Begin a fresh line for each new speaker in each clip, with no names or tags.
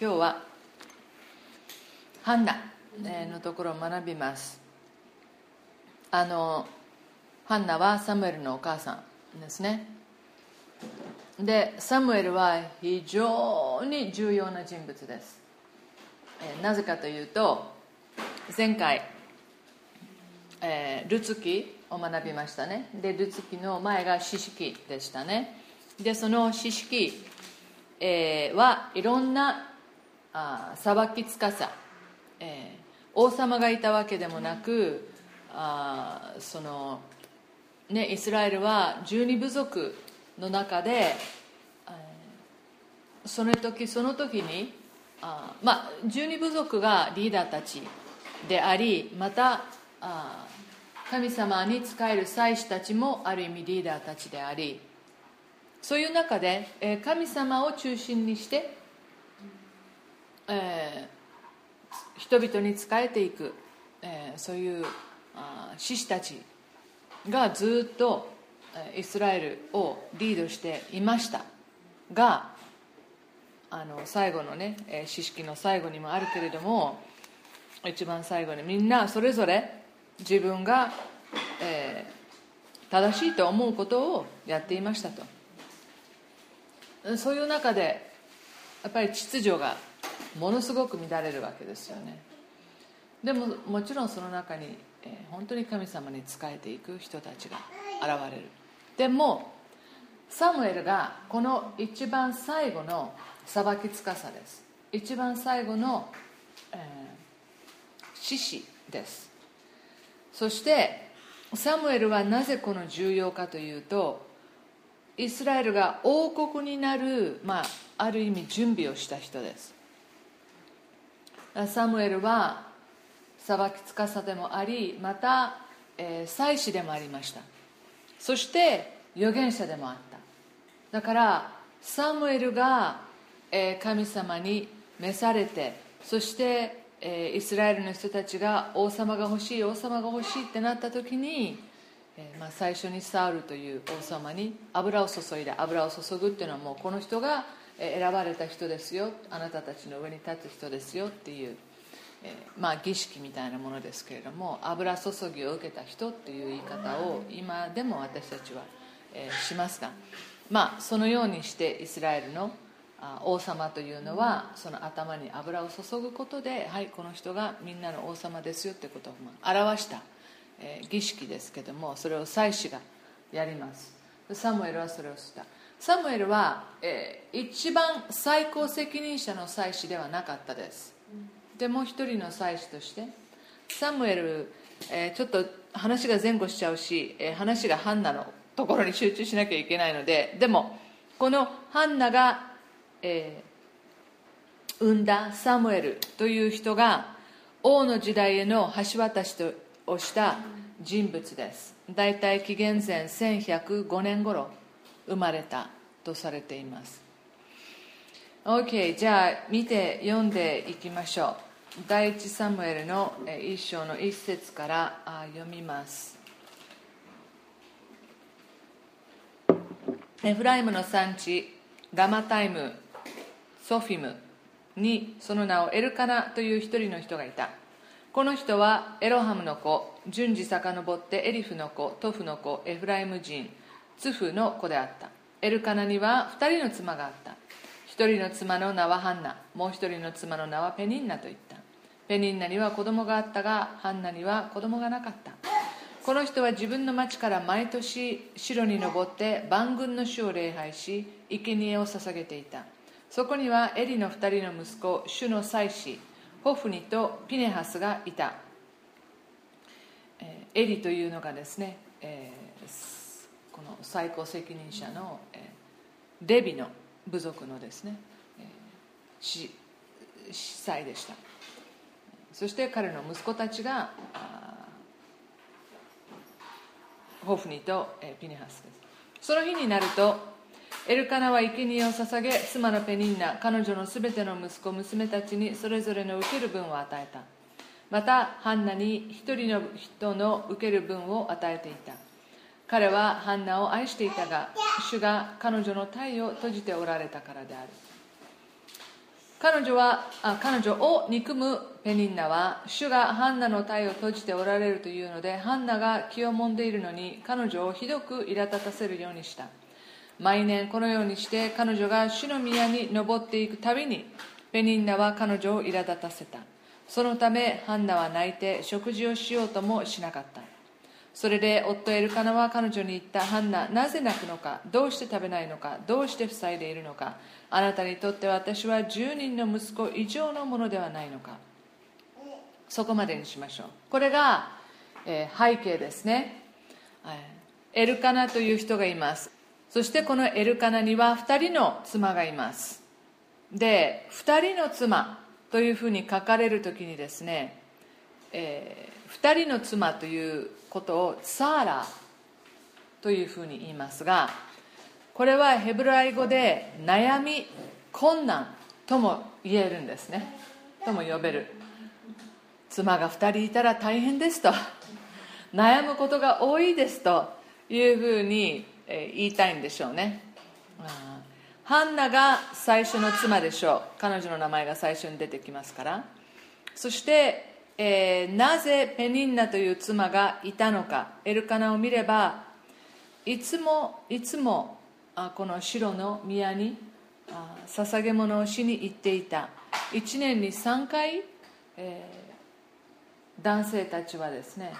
今日はハンナのところを学びます。あのハンナはサムエルのお母さんですね。でサムエルは非常に重要な人物です。なぜかというと前回、えー、ルツキを学びましたね。でルツキの前が四式でしたね。でその四式、えー、はいろんなあ裁きつかさ、えー、王様がいたわけでもなくあその、ね、イスラエルは十二部族の中で、その時その時にあまあ十二部族がリーダーたちでありまたあ神様に仕える祭司たちもある意味リーダーたちでありそういう中で、え神様を中心にして、えー、人々に仕えていく、えー、そういうあ獅子たちがずっとイスラエルをリードしていましたがあの最後のね詩式の最後にもあるけれども一番最後にみんなそれぞれ自分が、えー、正しいと思うことをやっていましたと。そういう中でやっぱり秩序がものすごく乱れるわけですよね。でももちろんその中に、えー、本当に神様に仕えていく人たちが現れる。でもサムエルがこの一番最後の裁きつかさです。一番最後の、えー、獅子です。そしてサムエルはなぜこの重要かというとイスラエルが王国になる、まあ、ある意味準備をした人です。サムエルは裁きつかさでもありまた、えー、祭司でもありました。そして預言者でもあった。だからサムエルが、えー、神様に召されてそしてえイスラエルの人たちが王様が欲しい王様が欲しいってなった時に、えまあ、最初にサウルという王様に油を注いで油を注ぐっていうのはもうこの人が選ばれた人ですよあなたたちの上に立つ人ですよっていう、えまあ、儀式みたいなものですけれども油注ぎを受けた人っていう言い方を今でも私たちは、えしますが、まあ、そのようにしてイスラエルの王様というのはその頭に油を注ぐことではいこの人がみんなの王様ですよってことを表した、え儀式ですけどもそれを祭司がやります。サムエルはそれをした。サムエルは、えー、一番最高責任者の祭司ではなかったです。でもう一人の祭司としてサムエル、えー、ちょっと話が前後しちゃうし、えー、話がハンナのところに集中しなきゃいけないのででもこのハンナがえー、産んだサムエルという人が王の時代への橋渡しをした人物です。大体紀元前1105年頃生まれたとされています。OK じゃあ見て読んでいきましょう。第一サムエルの一章の一節から読みます。エフライムの産地ガマタイムソフィムにその名をエルカナという一人の人がいた。この人はエロハムの子順次遡ってエリフの子トフの子エフライム人。ツフの子であった。エルカナには2人の妻があった。1人の妻の名はハンナ。もう1人の妻の名はペニンナといった。ペニンナには子供があったがハンナには子供がなかった。この人は自分の町から毎年城に登って万軍の主を礼拝し生贄を捧げていた。そこにはエリの二人の息子主の妻子ホフニとピネハスがいた。エリというのがですね、えー、最高責任者の、えー、レビの部族のですね、えー、司祭でした。そして彼の息子たちがホフニと、え、ピネハスです。その日になるとエルカナは生贄を捧げ妻のペニンナ彼女のすべての息子娘たちにそれぞれの受ける分を与えた。またハンナに一人の人の受ける分を与えていた。彼はハンナを愛していたが主が彼女の体を閉じておられたからである。彼女はあ彼女を憎むペニンナは主がハンナの体を閉じておられるというのでハンナが気をもんでいるのに彼女をひどく苛立たせるようにした。毎年このようにして彼女が主の宮に登っていくたびにペニンナは彼女を苛立たせた。そのためハンナは泣いて食事をしようともしなかった。それで夫エルカナは彼女に言ったハンナなぜ泣くのか？どうして食べないのか？どうして塞いでいるのか？あなたにとって私は10人の息子以上のものではないのか？そこまでにしましょう。これが、えー、背景ですね、エルカナという人がいます。そしてこのエルカナには2人の妻がいます。で2人の妻というふうに書かれる時にですね、えー、2人の妻ということをサーラというふうに言いますがこれはヘブライ語で悩み困難とも言えるんですね。とも呼べる。妻が2人いたら大変ですと。悩むことが多いですというふうに言いたいんでしょうね。ハンナが最初の妻でしょう。彼女の名前が最初に出てきますから。そして、えー、なぜペニンナという妻がいたのかエルカナを見ればいつもいつもあこの城の宮にあ捧げ物をしに行っていた。1年に3回、えー、男性たちはですね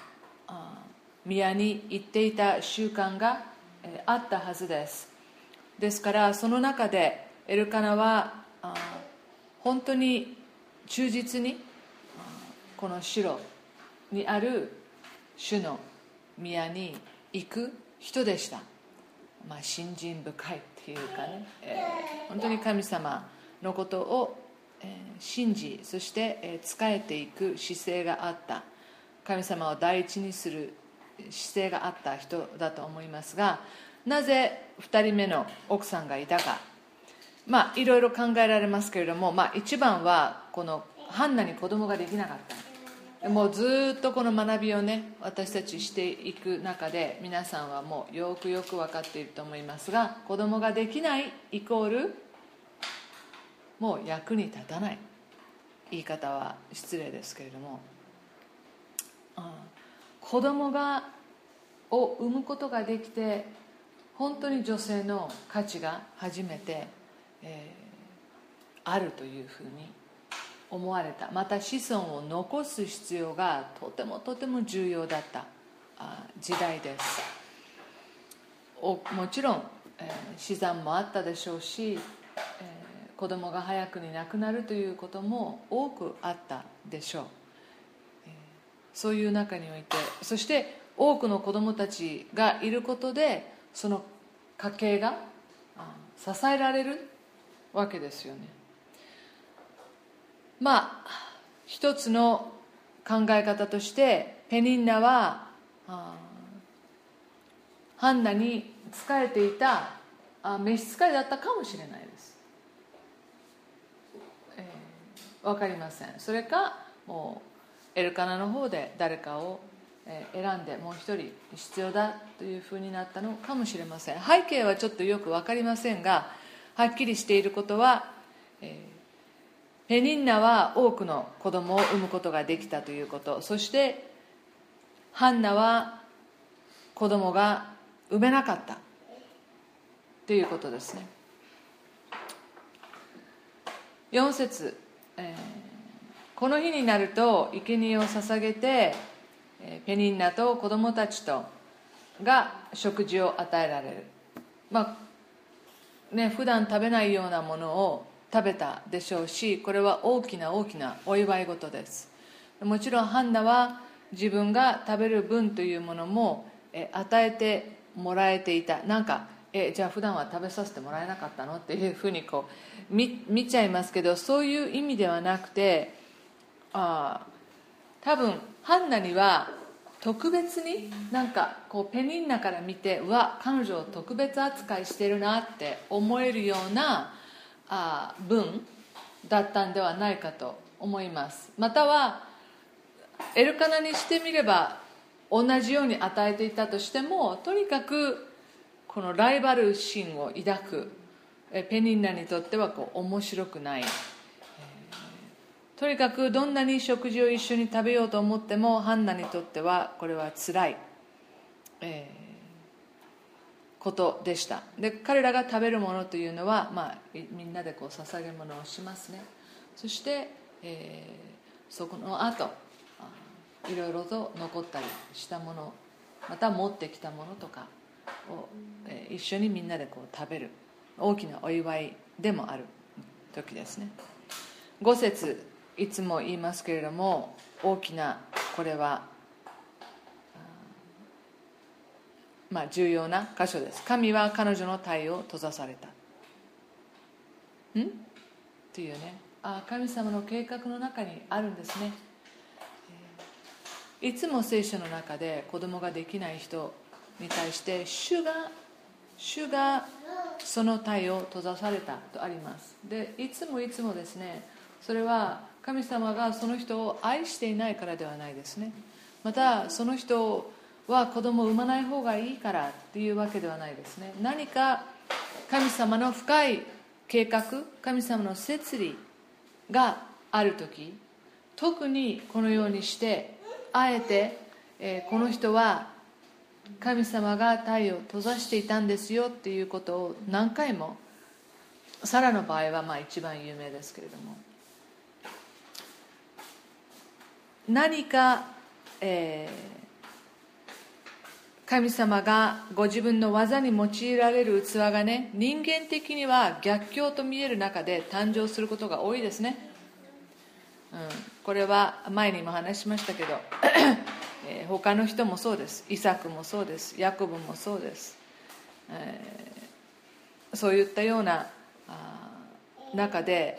あ宮に行っていた習慣が、えー、あったはずです。ですからその中でエルカナはあ本当に忠実にこの城にある主の宮に行く人でした。まあ、信心深いっていうかね、えー、本当に神様のことを、えー、信じそして、えー、仕えていく姿勢があった。神様を第一にする姿勢があった人だと思いますがなぜ2人目の奥さんがいたか。まあいろいろ考えられますけれども、まあ、一番はこのハンナに子供ができなかった。もうずっとこの学びをね私たちしていく中で皆さんはもうよくよく分かっていると思いますが子供ができないイコールもう役に立たない。言い方は失礼ですけれども、うん、子供がを産むことができて本当に女性の価値が初めて、えー、あるというふうに思われた。また子孫を残す必要がとてもとても重要だった。時代です。もちろん、えー、死産もあったでしょうし、えー、子供が早くに亡くなるということも多くあったでしょう、そういう中においてそして多くの子供たちがいることでその家計が支えられるわけですよね。まあ一つの考え方としてペニンナはハンナに仕えていたあ召使いだったかもしれないです、えー、分かりません。それかもうエルカナの方で誰かを選んでもう一人必要だというふうになったのかもしれません。背景はちょっとよく分かりませんがはっきりしていることは、えーペニンナは多くの子供を産むことができたということ。そしてハンナは子供が産めなかったということですね。4節、えー、この日になると生贄を捧げてペニンナと子供たちとが食事を与えられる。まあね普段食べないようなものを食べたでしょうしこれは大きな大きなお祝い事です。もちろんハンナは自分が食べる分というものも与えてもらえていた。なんかえじゃあ普段は食べさせてもらえなかったのっていうふうにこう見ちゃいますけどそういう意味ではなくてあ多分ハンナには特別になんかこうペニンナから見てうわ彼女を特別扱いしてるなって思えるようなあ文だったんではないかと思います。またはエルカナにしてみれば同じように与えていたとしてもとにかくこのライバル心を抱くペニンナにとってはこう面白くない。とにかくどんなに食事を一緒に食べようと思ってもハンナにとってはこれはつらい、えー、ことでした。で彼らが食べるものというのは、まあ、みんなでこう捧げ物をしますね。そして、えー、そこの後いろいろと残ったりしたものまた持ってきたものとかを、えー、一緒にみんなでこう食べる。大きなお祝いでもある時ですね。5節いつも言いますけれども大きなこれはまあ重要な箇所です。神は彼女の体を閉ざされた。ん？っていうね。あ神様の計画の中にあるんですね。いつも聖書の中で子供ができない人に対して主が主がその体を閉ざされたとあります。でいつもいつもですねそれは神様がその人を愛していないからではないですね。またその人は子供を産まない方がいいからっていうわけではないですね。何か神様の深い計画神様の摂理がある時特にこのようにしてあえて、えー、この人は神様が太陽を閉ざしていたんですよっていうことを何回もサラの場合はまあ一番有名ですけれども。何か、えー、神様がご自分の技に用いられる器がね人間的には逆境と見える中で誕生することが多いですね、うん、これは前にも話しましたけど、えー、他の人もそうです。イサクもそうです。ヤコブもそうです、えー、そういったような中で、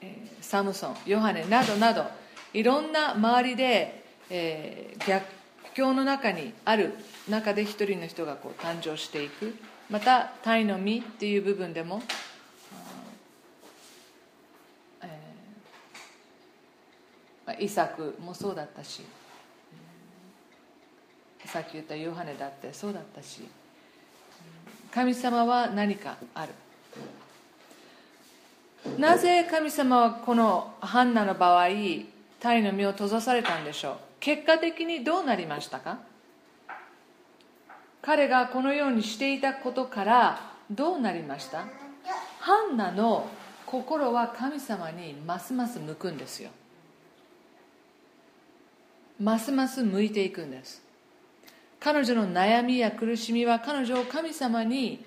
えー、サムソンヨハネなどなどいろんな周りで、えー、逆境の中にある中で一人の人がこう誕生していく。また鯛の実っていう部分でも、えー、イサクもそうだったしさっき言ったヨハネだってそうだったし神様は何かある。なぜ神様はこのハンナの場合鯛の身を閉ざされたんでしょう？結果的にどうなりましたか？彼がこのようにしていたことからどうなりました？ハンナの心は神様にますます向くんですよ。ますます向いていくんです。彼女の悩みや苦しみは彼女を神様に、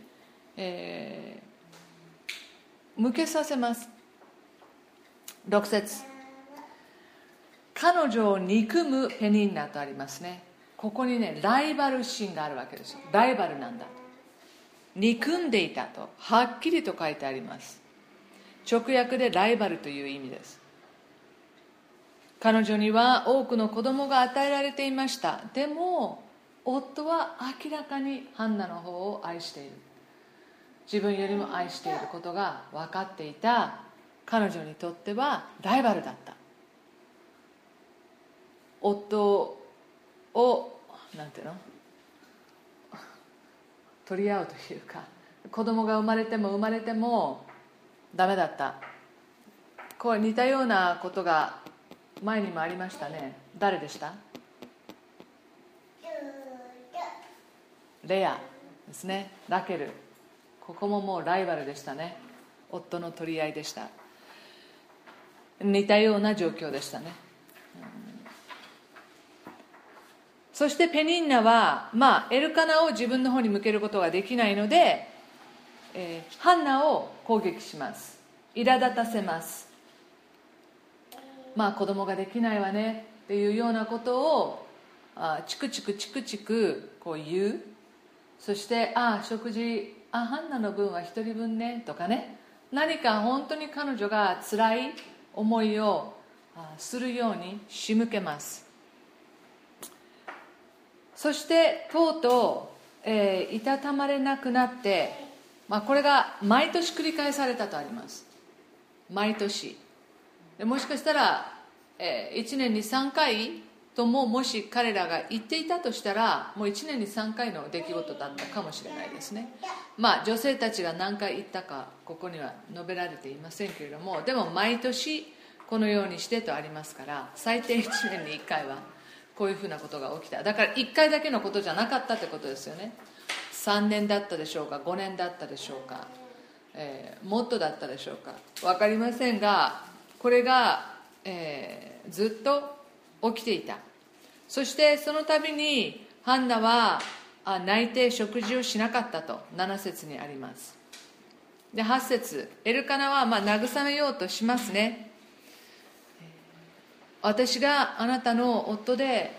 えー、向けさせます。6節。彼女を憎むペニンナとありますね。ここにねライバル心があるわけですよ。ライバルなんだと。憎んでいたと。はっきりと書いてあります。直訳でライバルという意味です。彼女には多くの子供が与えられていました。でも夫は明らかにハンナの方を愛している。自分よりも愛していることが分かっていた。彼女にとってはライバルだった。夫をなんていうの？取り合うというか子供が生まれても生まれてもダメだった。こう似たようなことが前にもありましたね。誰でした？レア。ですね。ラケル。ここももうライバルでしたね。夫の取り合いでした。似たような状況でしたね。そしてペニンナは、まあ、エルカナを自分の方に向けることができないので、えー、ハンナを攻撃します。苛立たせます。まあ子供ができないわね。っていうようなことをあチクチクチクチクこう言う。そしてああ食事あハンナの分は1人分ね。とかね。何か本当に彼女が辛い思いをするように仕向けます。そしてとうとう、えー、いたたまれなくなって、まあ、これが毎年繰り返されたとあります。毎年。でもしかしたら、えー、1年に3回とももし彼らが言っていたとしたらもう1年に3回の出来事だったかもしれないですね。まあ女性たちが何回言ったかここには述べられていませんけれどもでも毎年このようにしてとありますから最低1年に1回はこういうふうなことが起きた。だから1回だけのことじゃなかったってことですよね。3年だったでしょうか5年だったでしょうか、えー、もっとだったでしょうか。分かりませんがこれが、えー、ずっと起きていた。そしてその度にハンナはあ泣いて食事をしなかったと7節にあります。で8節エルカナはま慰めようとしますね。私があなたの夫で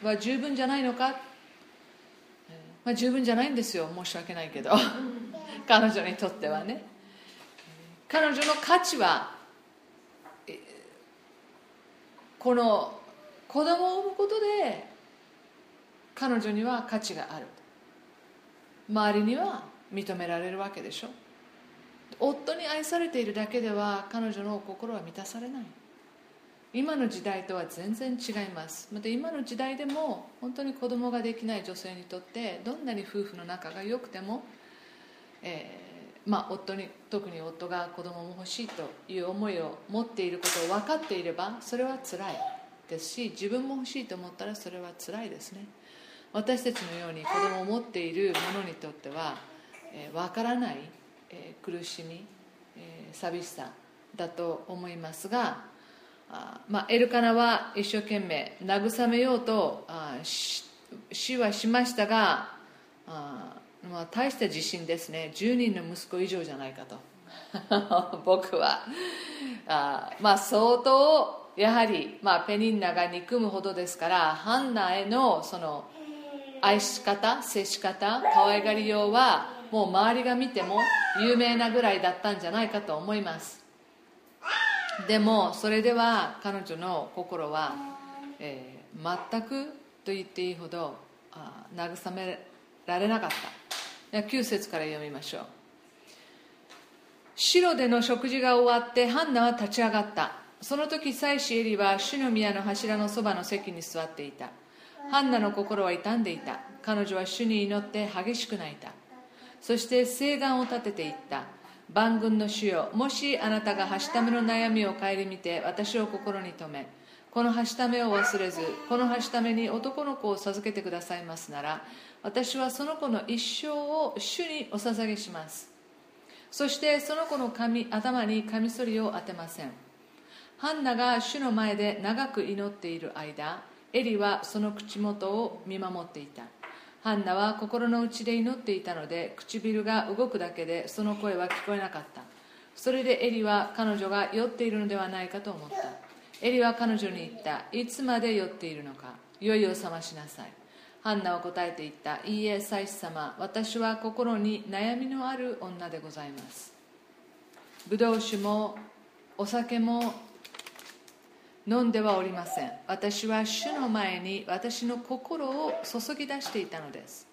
は十分じゃないのか、まあ、十分じゃないんですよ。申し訳ないけど。彼女にとってはね。彼女の価値はこの子供を産むことで彼女には価値がある。周りには認められるわけでしょ。夫に愛されているだけでは彼女の心は満たされない今の時代とは全然違います。また今の時代でも本当に子供ができない女性にとってどんなに夫婦の仲が良くても、えー、まあ、夫に特に夫が子供も欲しいという思いを持っていることを分かっていればそれは辛いですし自分も欲しいと思ったらそれは辛いですね。私たちのように子供を持っている者にとっては、えー、分からない、えー、苦しみ、えー、寂しさだと思いますが、まあ、エルカナは一生懸命慰めようとあ死はしましたがあ、まあ、大した自信ですね。10人の息子以上じゃないかと。僕は。あ、まあ、相当やはり、まあ、ペニンナが憎むほどですからハンナへのその愛し方接し方可愛がりようはもう周りが見ても有名なぐらいだったんじゃないかと思います。でもそれでは彼女の心は、えー、全くと言っていいほどあ慰められなかった。9節から読みましょう。白での食事が終わってハンナは立ち上がった。その時妻子エリは主の宮の柱のそばの席に座っていた。ハンナの心は傷んでいた。彼女は主に祈って激しく泣いた。そして誓願を立てていった。万軍の主よ。もしあなたがはしための悩みを顧みて私を心に留めこのはしためを忘れずこのはしために男の子を授けてくださいますなら私はその子の一生を主にお捧げします。そしてその子の髪頭にカミソリを当てません。ハンナが主の前で長く祈っている間エリはその口元を見守っていた。ハンナは心の内で祈っていたので唇が動くだけでその声は聞こえなかった。それでエリは彼女が酔っているのではないかと思った。エリは彼女に言った。いつまで酔っているのか。酔いを覚ましなさい。ハンナは答えて言った。いいえ祭司様。私は心に悩みのある女でございます。ブドウ酒もお酒も飲んではおりません。私は主の前に私の心を注ぎ出していたのです。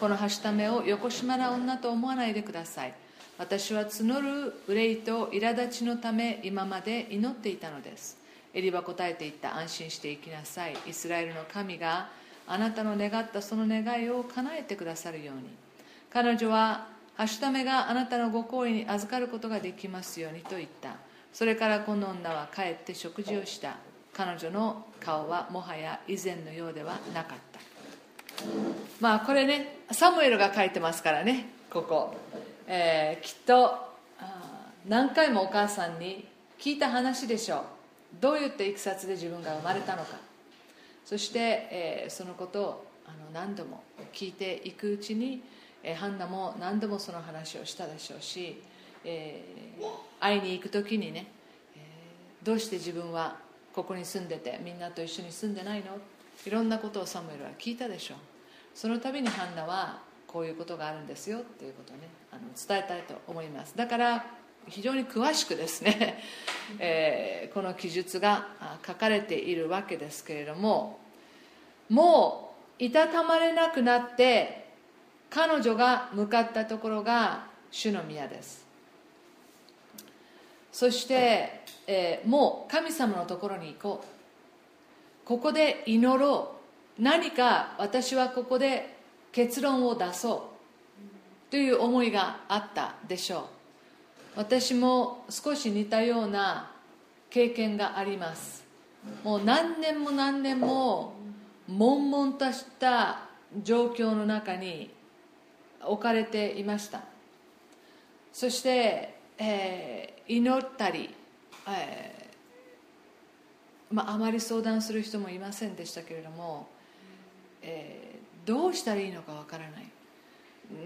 このはしためをよこしまな女と思わないでください。私は募る憂いと苛立ちのため今まで祈っていたのです。エリは答えていった。安心して生きなさい。イスラエルの神があなたの願ったその願いを叶えてくださるように。彼女ははしためがあなたのご好意に預かることができますようにと言った。それからこの女は帰って食事をした。彼女の顔はもはや以前のようではなかった。まあこれねサムエルが書いてますからねここ、えー、きっと何回もお母さんに聞いた話でしょう。どういったいきさつで自分が生まれたのか。そして、えー、そのことをあの何度も聞いていくうちに、えー、ハンナも何度もその話をしたでしょうしえー、会いに行く時にね、えー、どうして自分はここに住んでてみんなと一緒に住んでないの？いろんなことをサムエルは聞いたでしょう。その度にハンナはこういうことがあるんですよっていうことをねあの伝えたいと思います。だから非常に詳しくですね、えー、この記述が書かれているわけですけれどももういたたまれなくなって彼女が向かったところが主の宮です。そして、えー、もう神様のところに行こう。ここで祈ろう。何か私はここで結論を出そうという思いがあったでしょう。私も少し似たような経験があります。もう何年も何年も悶々とした状況の中に置かれていました。そして、え、祈ったり、えーまあ、あまり相談する人もいませんでしたけれども、えー、どうしたらいいのかわからない。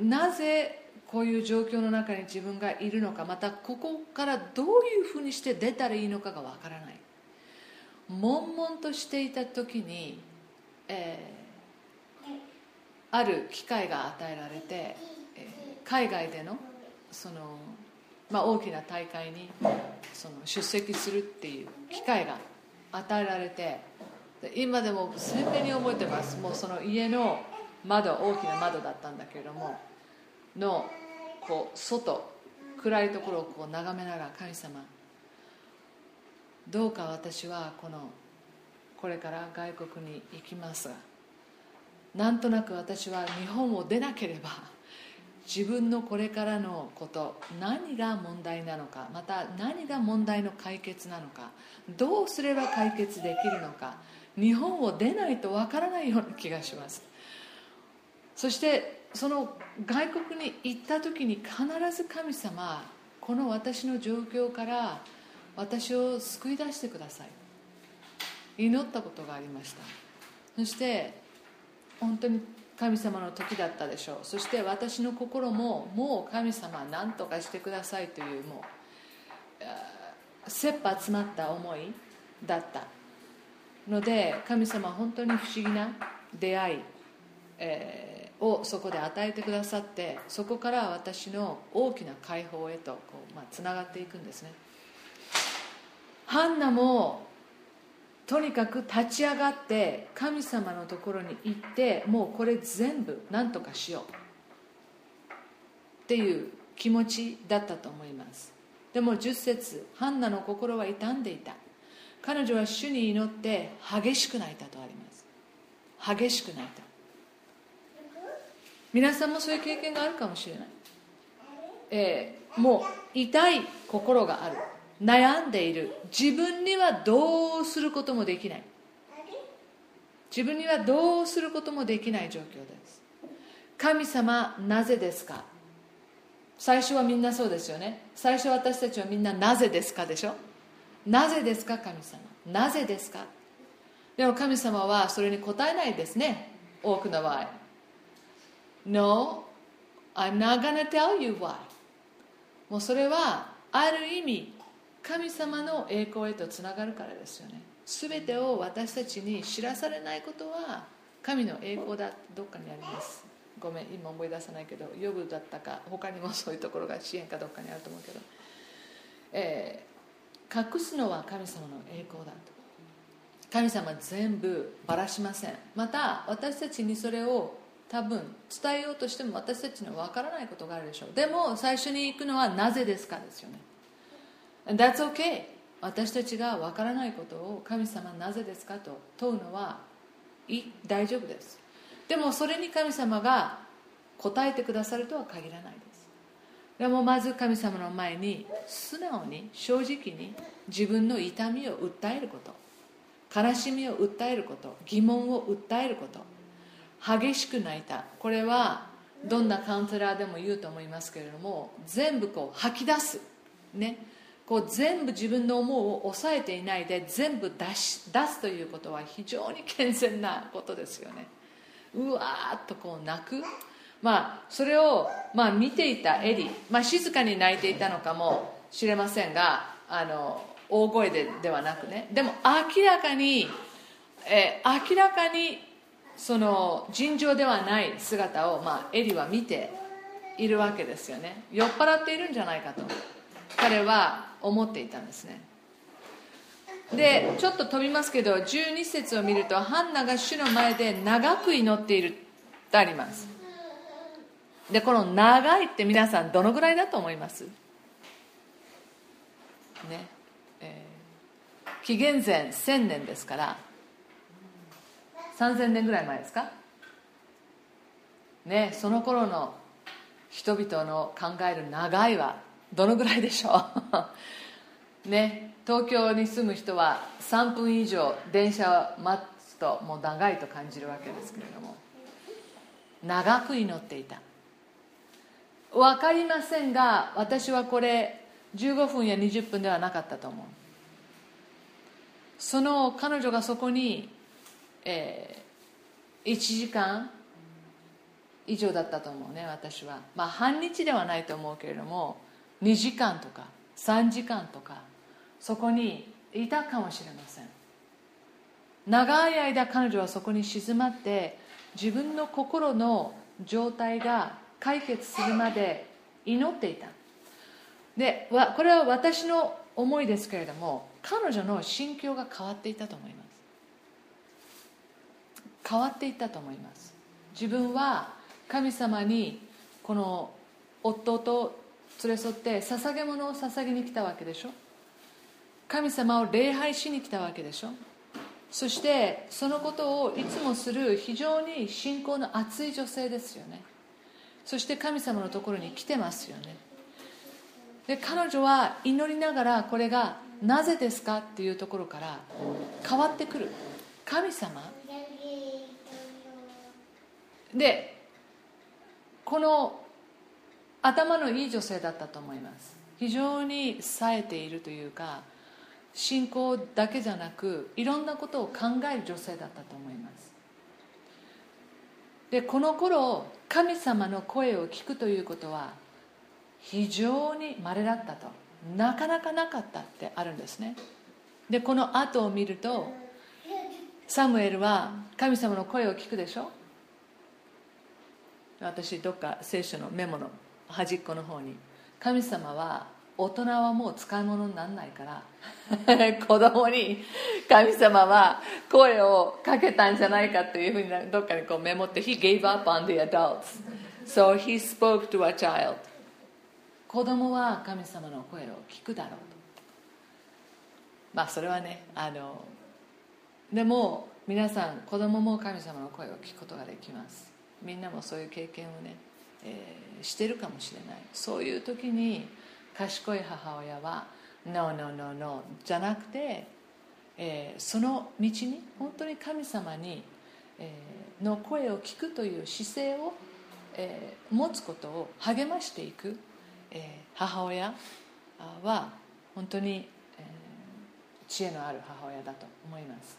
なぜこういう状況の中に自分がいるのかまたここからどういうふうにして出たらいいのかがわからない。悶々としていた時に、えー、ある機会が与えられて、えー、海外でのその、まあ、大きな大会にその出席するっていう機会が与えられて今でも鮮明に覚えてます。もうその家の窓大きな窓だったんだけれどものこう外暗いところをこう眺めながら神様どうか私はこのこれから外国に行きますがなんとなく私は日本を出なければ自分のこれからのこと何が問題なのかまた何が問題の解決なのかどうすれば解決できるのか日本を出ないとわからないような気がします。そしてその外国に行った時に必ず神様この私の状況から私を救い出してください。祈ったことがありました。そして本当に神様の時だったでしょう。そして私の心ももう神様何とかしてくださいというもう切羽詰まった思いだったので神様本当に不思議な出会い、えー、をそこで与えてくださってそこから私の大きな解放へとこう、まあ、つながっていくんですね。ハンナもとにかく立ち上がって神様のところに行ってもうこれ全部何とかしよう。っていう気持ちだったと思います。でも10節ハンナの心は傷んでいた。彼女は主に祈って激しく泣いたとあります。激しく泣いた。皆さんもそういう経験があるかもしれない、えー、もう痛い心がある。悩んでいる。自分にはどうすることもできない。自分にはどうすることもできない状況です。神様なぜですか？最初はみんなそうですよね。最初私たちはみんななぜですかでしょ？なぜですか神様？なぜですか？でも神様はそれに答えないですね。多くの場合。No I'm not gonna tell you why もうそれはある意味神様の栄光へとつながるからですよね。全てを私たちに知らされないことは神の栄光だどっかにあります。ごめん今思い出さないけどヨブだったか他にもそういうところが支援かどっかにあると思うけど、えー、隠すのは神様の栄光だと。神様全部ばらしません。また私たちにそれを多分伝えようとしても私たちには分からないことがあるでしょう。でも最初に行くのはなぜですかですよね。And that's okay. 私たちがわからないことを神様なぜですかと問うのはいい大丈夫です。でもそれに神様が答えてくださるとは限らないです。でもまず神様の前に素直に正直に自分の痛みを訴えること悲しみを訴えること疑問を訴えること激しく泣いた。これはどんなカウンセラーでも言うと思いますけれども全部こう吐き出す。ね。こう全部自分の思うを抑えていないで全部出し出すということは非常に健全なことですよね。うわーっとこう泣く。まあそれを、まあ、見ていたエリ、まあ、静かに泣いていたのかもしれませんがあの大声でではなくね。でも明らかに、え明らかにその尋常ではない姿を、まあ、エリは見ているわけですよね。酔っ払っているんじゃないかと。彼は思っていたんですね。でちょっと飛びますけど12節を見るとハンナが主の前で長く祈っているとあります。でこの長いって皆さんどのぐらいだと思います？ね。えー、紀元前1000年ですから3000年ぐらい前ですか？ねその頃の人々の考える長いはどのぐらいでしょう？ね東京に住む人は3分以上電車を待つともう長いと感じるわけですけれども。長く祈っていた。分かりませんが私はこれ15分や20分ではなかったと思う。その彼女がそこに、えー、1時間以上だったと思うね私は。まあ半日ではないと思うけれども2時間とか3時間とかそこにいたかもしれません。長い間彼女はそこに静まって自分の心の状態が解決するまで祈っていた。でこれは私の思いですけれども彼女の心境が変わっていたと思います。変わっていったと思います。自分は神様にこの夫と連れ添って捧げ物を捧げに来たわけでしょ？神様を礼拝しに来たわけでしょ？そしてそのことをいつもする非常に信仰の熱い女性ですよね。そして神様のところに来てますよね。で彼女は祈りながらこれがなぜですかっていうところから変わってくる。神様？でこの頭のいい女性だったと思います。非常に冴えているというか信仰だけじゃなくいろんなことを考える女性だったと思います。でこの頃神様の声を聞くということは非常に稀だったと。なかなかなかったってあるんですね。でこの後を見るとサムエルは神様の声を聞くでしょ？私どっか聖書のメモの端っこの方に。神様は大人はもう使い物にならないから 子供に神様は声をかけたんじゃないかというふうにどっかにこうメモって He gave up on the adults. So he spoke to a child. 子供は神様の声を聞くだろうと。まあそれはねあのでも皆さん子供も神様の声を聞くことができます。みんなもそういう経験をね、えー、してるかもしれない。そういう時に賢い母親は「No, no, no, no」じゃなくて、えー、その道に本当に神様に、えー、の声を聞くという姿勢を、えー、持つことを励ましていく、えー、母親は本当に、えー、知恵のある母親だと思います。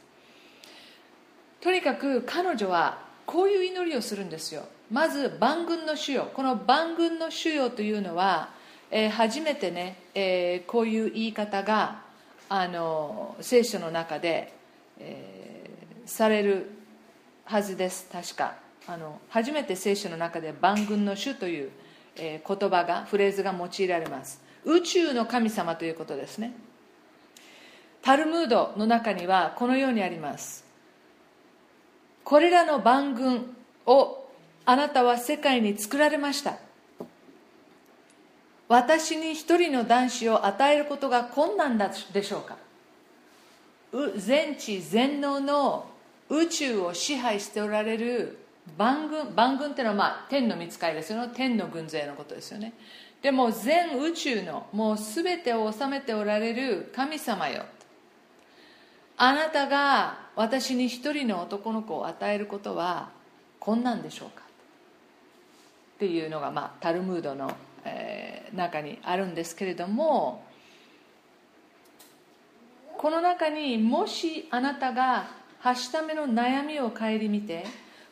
とにかく彼女はこういう祈りをするんですよ。まず万軍の主よ。この万軍の主よというのは、えー、初めてね、えー、こういう言い方があの聖書の中で、えー、されるはずです。確か。あの初めて聖書の中で万軍の主という、えー、言葉がフレーズが用いられます。宇宙の神様ということですね。タルムードの中にはこのようにあります。これらの万軍をあなたは世界に作られました。私に一人の男子を与えることが困難だでしょうか。全知全能の宇宙を支配しておられる万軍万軍っていうのは、まあ、天の見つかりですよね。天の軍勢のことですよね。でも全宇宙のもう全てを治めておられる神様よ。あなたが私に一人の男の子を与えることは困難でしょうか。っていうのが、まあ、タルムードの、えー、中にあるんですけれどもこの中にもしあなたがはしための悩みを顧みて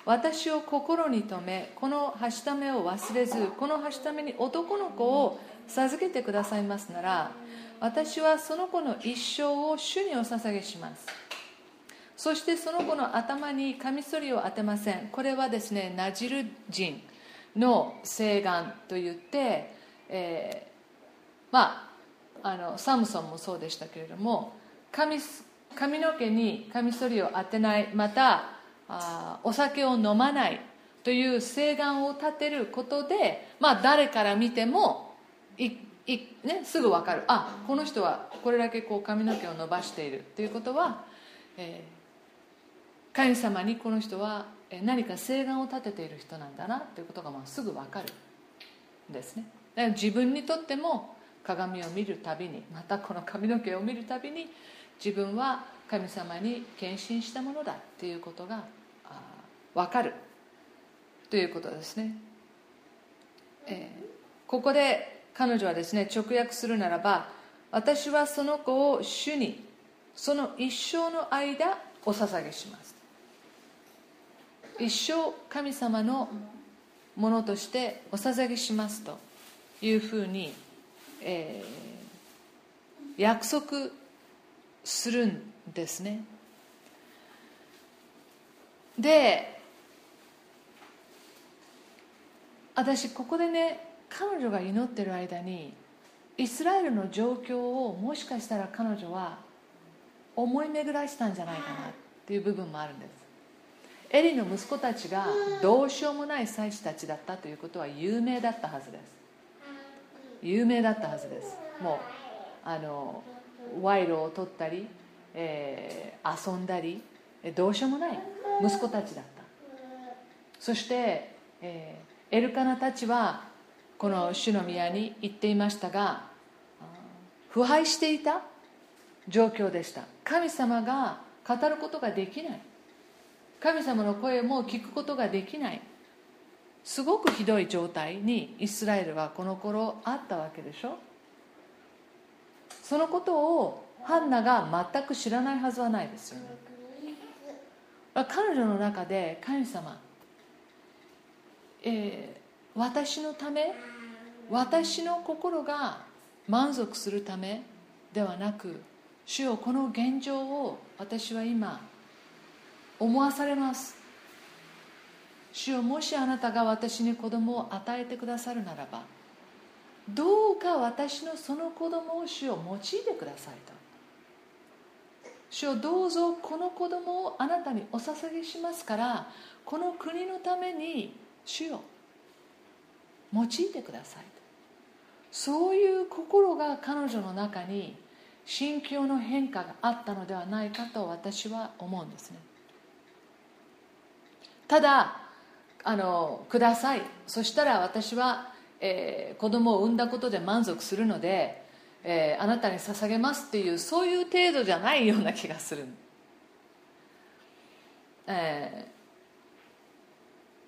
私を心に留めこのはしためを忘れずこのはしために男の子を授けてくださいますなら私はその子の一生を主にお捧げします。そしてその子の頭にカミソリを当てません。これはですねナジル人。の誓願といって、えー、まああのサムソンもそうでしたけれども髪髪の毛にカミソリを当てないまたあお酒を飲まないという誓願を立てることで、まあ、誰から見てもいい、ね、すぐ分かる。あこの人はこれだけこう髪の毛を伸ばしているということは、えー、神様にこの人は何か誓願を立てている人なんだなということがまあすぐ分かるんですね。だから自分にとっても鏡を見るたびにまたこの髪の毛を見るたびに自分は神様に献身したものだっていうことが分かるということですね、えー、ここで彼女はですね直訳するならば私はその子を主にその一生の間お捧げします。一生神様のものとしてお捧げしますというふうに、えー、約束するんですね。で私ここでね彼女が祈ってる間にイスラエルの状況をもしかしたら彼女は思い巡らしたんじゃないかなっていう部分もあるんです。エリの息子たちがどうしようもない祭司たちだったということは有名だったはずです。有名だったはずです。もうあの賄賂を取ったり、えー、遊んだりどうしようもない息子たちだった。そして、えー、エルカナたちはこの主の宮に行っていましたが腐敗していた状況でした。神様が語ることができない。神様の声も聞くことができない。すごくひどい状態にイスラエルはこの頃あったわけでしょ。そのことをハンナが全く知らないはずはないですよね。彼女の中で神様、えー、私のため私の心が満足するためではなく主よこの現状を私は今思わされます。主よもしあなたが私に子供を与えてくださるならばどうか私のその子供を主を用いてくださいと。主よどうぞこの子供をあなたにお捧げしますからこの国のために主よ用いてくださいと。そういう心が彼女の中に心境の変化があったのではないかと私は思うんですね。ただあのください。そしたら私は、えー、子供を産んだことで満足するので、えー、あなたに捧げますっていうそういう程度じゃないような気がする、え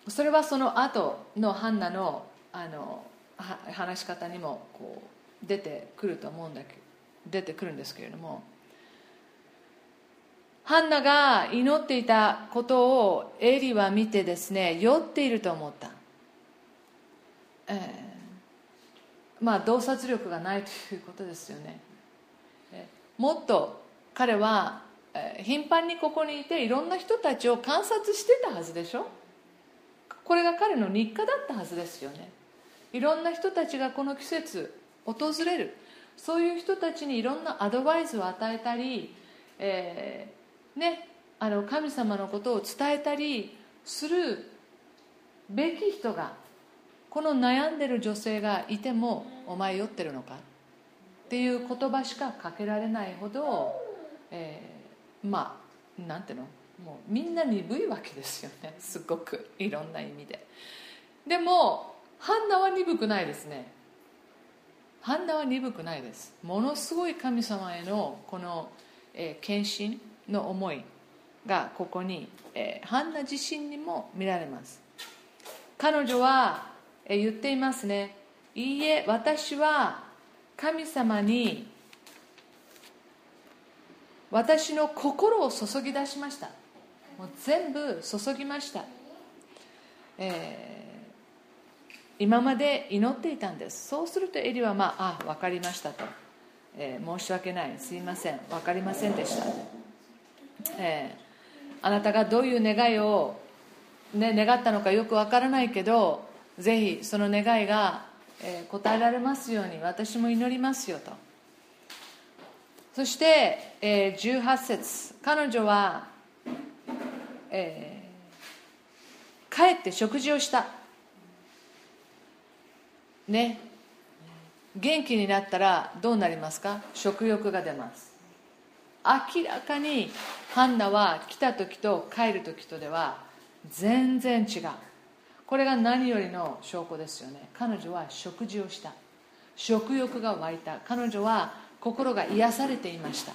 ー、それはその後のハンナのあの話し方にもこう出てくると思うんだけど出てくるんですけれども。ハンナが祈っていたことをエリは見てですね酔っていると思った、えー、まあ洞察力がないということですよね、えー、もっと彼は、えー、頻繁にここにいていろんな人たちを観察してたはずでしょ？これが彼の日課だったはずですよね。いろんな人たちがこの季節訪れる。そういう人たちにいろんなアドバイスを与えたり、えー、ね、あの神様のことを伝えたりするべき人がこの悩んでる女性がいてもお前酔ってるのかっていう言葉しかかけられないほど、えー、まあなんていうの？もうみんな鈍いわけですよね。すごくいろんな意味で。でもハンナは鈍くないですね。ハンナは鈍くないです。ものすごい神様へのこの、えー、献身の思いがここに、えー、ハンナ自身にも見られます。彼女は、えー、言っていますね。いいえ私は神様に私の心を注ぎ出しました。もう全部注ぎました、えー今まで祈っていたんです。そうするとエリはまああ分かりましたと、えー、申し訳ない。すいません。分かりませんでした、えー、あなたがどういう願いを、ね、願ったのかよく分からないけどぜひその願いが、えー、答えられますように私も祈りますよと。そして、えー、18節。彼女は、えー、帰って食事をした。ね。元気になったらどうなりますか？食欲が出ます。明らかにハンナは来た時と帰る時とでは全然違う。これが何よりの証拠ですよね。彼女は食事をした。食欲が湧いた。彼女は心が癒されていました。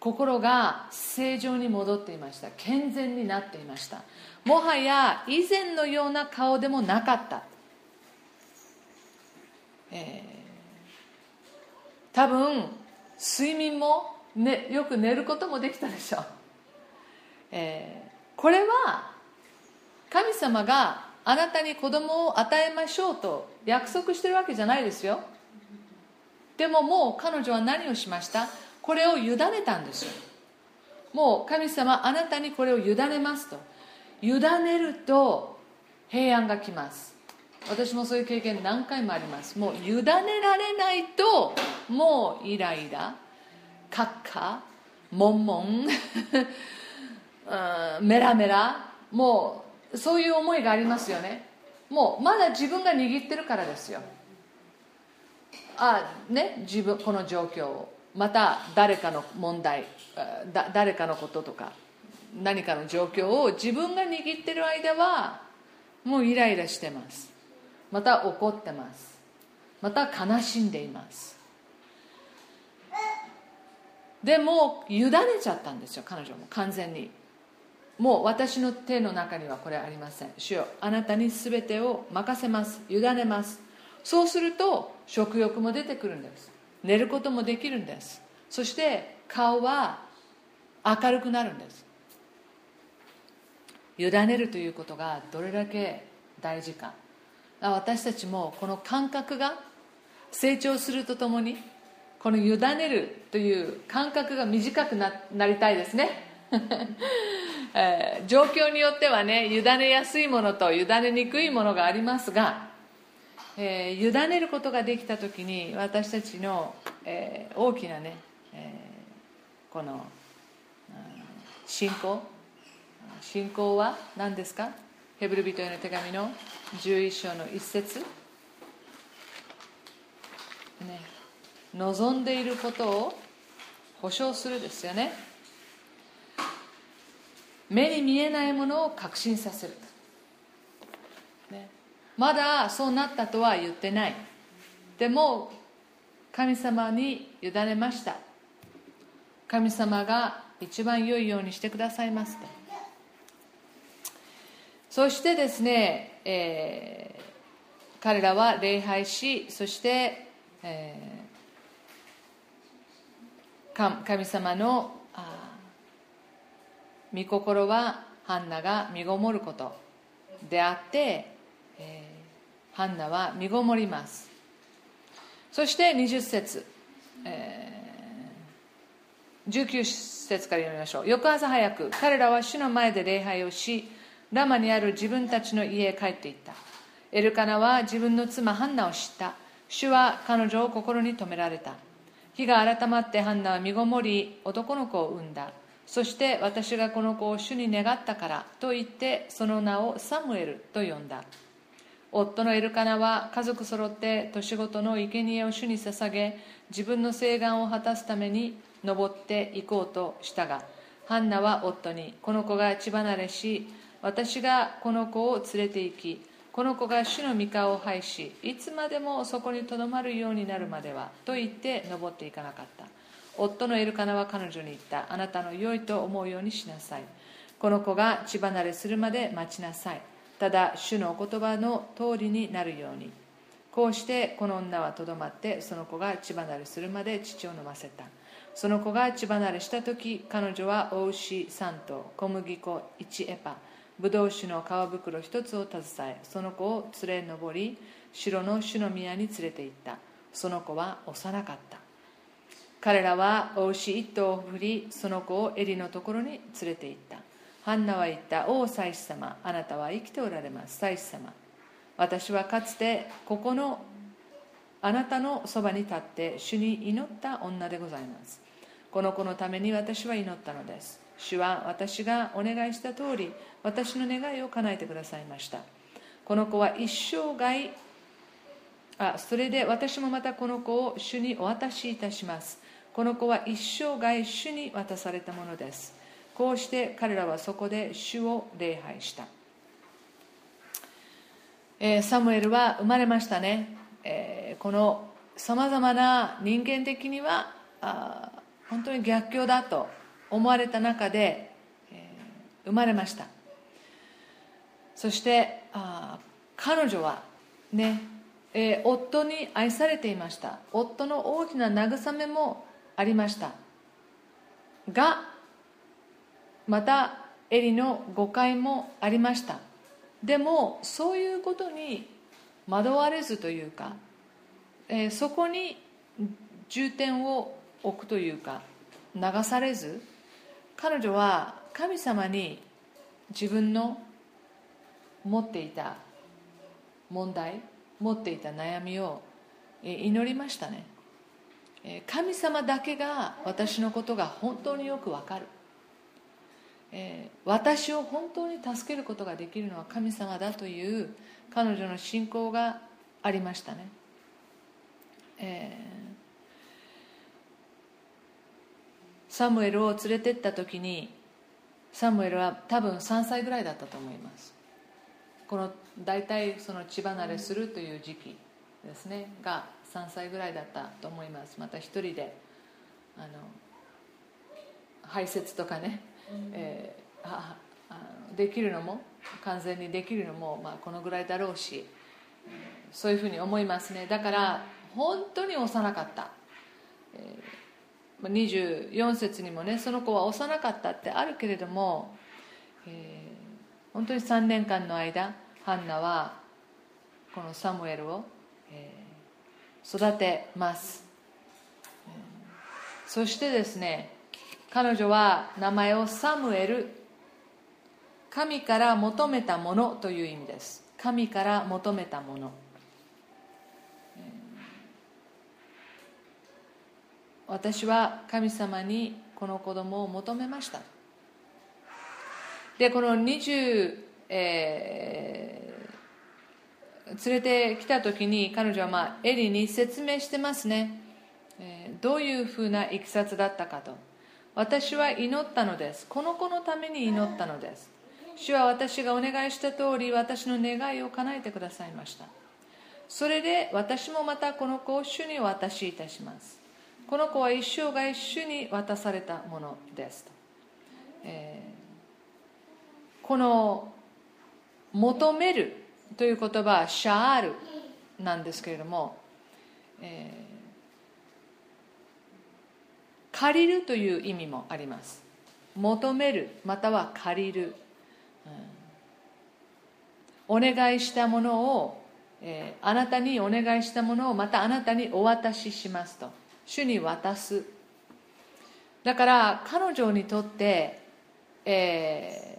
心が正常に戻っていました。健全になっていました。もはや以前のような顔でもなかった、えー、多分睡眠も、ね、よく寝ることもできたでしょ、えー、これは神様があなたに子供を与えましょうと約束してるわけじゃないですよ。でももう彼女は何をしました？これを委ねたんですよ。もう神様あなたにこれを委ねますと。委ねると平安が来ます。私もそういう経験何回もあります。もう委ねられないともうイライラ。カッカモンモン メラメラもうそういう思いがありますよね。もうまだ自分が握ってるからですよ。あね自分この状況を。また誰かの問題だ誰かのこととか何かの状況を自分が握ってる間はもうイライラしてます。また怒ってます。また悲しんでいます。でも委ねちゃったんですよ彼女も完全に。もう私の手の中にはこれありません。主よあなたに全てを任せます委ねます。そうすると食欲も出てくるんです。寝ることもできるんです。そして顔は明るくなるんです。委ねるということがどれだけ大事か。私たちもこの感覚が成長するとともにこの委ねるという感覚が短くななりたいですね、えー、状況によってはね委ねやすいものと委ねにくいものがありますがえー、委ねることができた時に私たちの、えー、大きなね、えー、この信仰信仰は何ですか？ヘブル人への手紙の11章の一節、ね、望んでいることを保証するですよね。目に見えないものを確信させる。まだそうなったとは言ってない。でも神様に委ねました。神様が一番良いようにしてくださいますと。そしてですね、えー、彼らは礼拝しそして、えー、神様の御心はハンナが身ごもることであってえハンナは身ごもります。そして20節、えー、19節から読みましょう。翌朝早く彼らは主の前で礼拝をしラマにある自分たちの家へ帰っていった。エルカナは自分の妻ハンナを知った。主は彼女を心に留められた。日が改まってハンナは身ごもり男の子を産んだ。そして私がこの子を主に願ったからと言ってその名をサムエルと呼んだ。夫のエルカナは家族揃って年ごとの生贄を主に捧げ自分の誓願を果たすために登っていこうとしたがハンナは夫にこの子が血離れし私がこの子を連れて行きこの子が主の御顔を拝しいつまでもそこにとどまるようになるまではと言って登っていかなかった。夫のエルカナは彼女に言った。あなたの良いと思うようにしなさい。この子が血離れするまで待ちなさい。ただ主のお言葉の通りになるように。こうしてこの女はとどまってその子が血離れするまで父を飲ませた。その子が血離れした時彼女はお牛3頭小麦粉1エパ。ブドウ酒の皮袋1つを携えその子を連れ上り城の主の宮に連れて行ったその子は幼かった彼らはお牛1頭を振りその子をエリのところに連れて行ったハンナは言った、王祭司様、あなたは生きておられます、祭司様。私はかつてここのあなたのそばに立って主に祈った女でございます。この子のために私は祈ったのです。主は私がお願いした通り、私の願いを叶えてくださいました。この子は一生涯、あ、それで私もまたこの子を主にお渡しいたします。この子は一生涯主に渡されたものです。こうして彼らはそこで主を礼拝した、えー、サムエルは生まれましたね、えこのさまざまな人間的にはあ本当に逆境だと思われた中で、えー、生まれました。そしてあ彼女はね、えー、夫に愛されていました。夫の大きな慰めもありました。がまたエリの誤解もありました。でもそういうことに惑われずというか、えー、そこに重点を置くというか流されず彼女は神様に自分の持っていた問題持っていた悩みを祈りましたね。神様だけが私のことが本当によくわかる。私を本当に助けることができるのは神様だという彼女の信仰がありましたね、えー、サムエルを連れてった時にサムエルは多分3歳ぐらいだったと思います。この大体その血離れするという時期ですねが3歳ぐらいだったと思います。また一人であの排泄とかね、えー、あできるのも完全にできるのも、まあ、このぐらいだろうしそういうふうに思いますね。だから本当に幼かった、えー、24節にもねその子は幼かったってあるけれども、えー本当に3年間の間ハンナはこのサムエルを、えー、育てます、えー、そしてですね彼女は名前をサムエル。神から求めたものという意味です。神から求めたもの。私は神様にこの子供を求めました。でこの20、えー、連れてきた時に彼女は、まあ、エリに説明してますね、えー、どういうふうないきさつだったかと。私は祈ったのです。この子のために祈ったのです。主は私がお願いした通り私の願いを叶えてくださいました。それで私もまたこの子を主にお渡しいたします。この子は一生涯主に渡されたものですと、えーこの求めるという言葉はシャールなんですけれども、えー、借りるという意味もあります。求めるまたは借りる、うん、お願いしたものを、えー、あなたにお願いしたものをまたあなたにお渡ししますと。主に渡す。だから彼女にとって、えー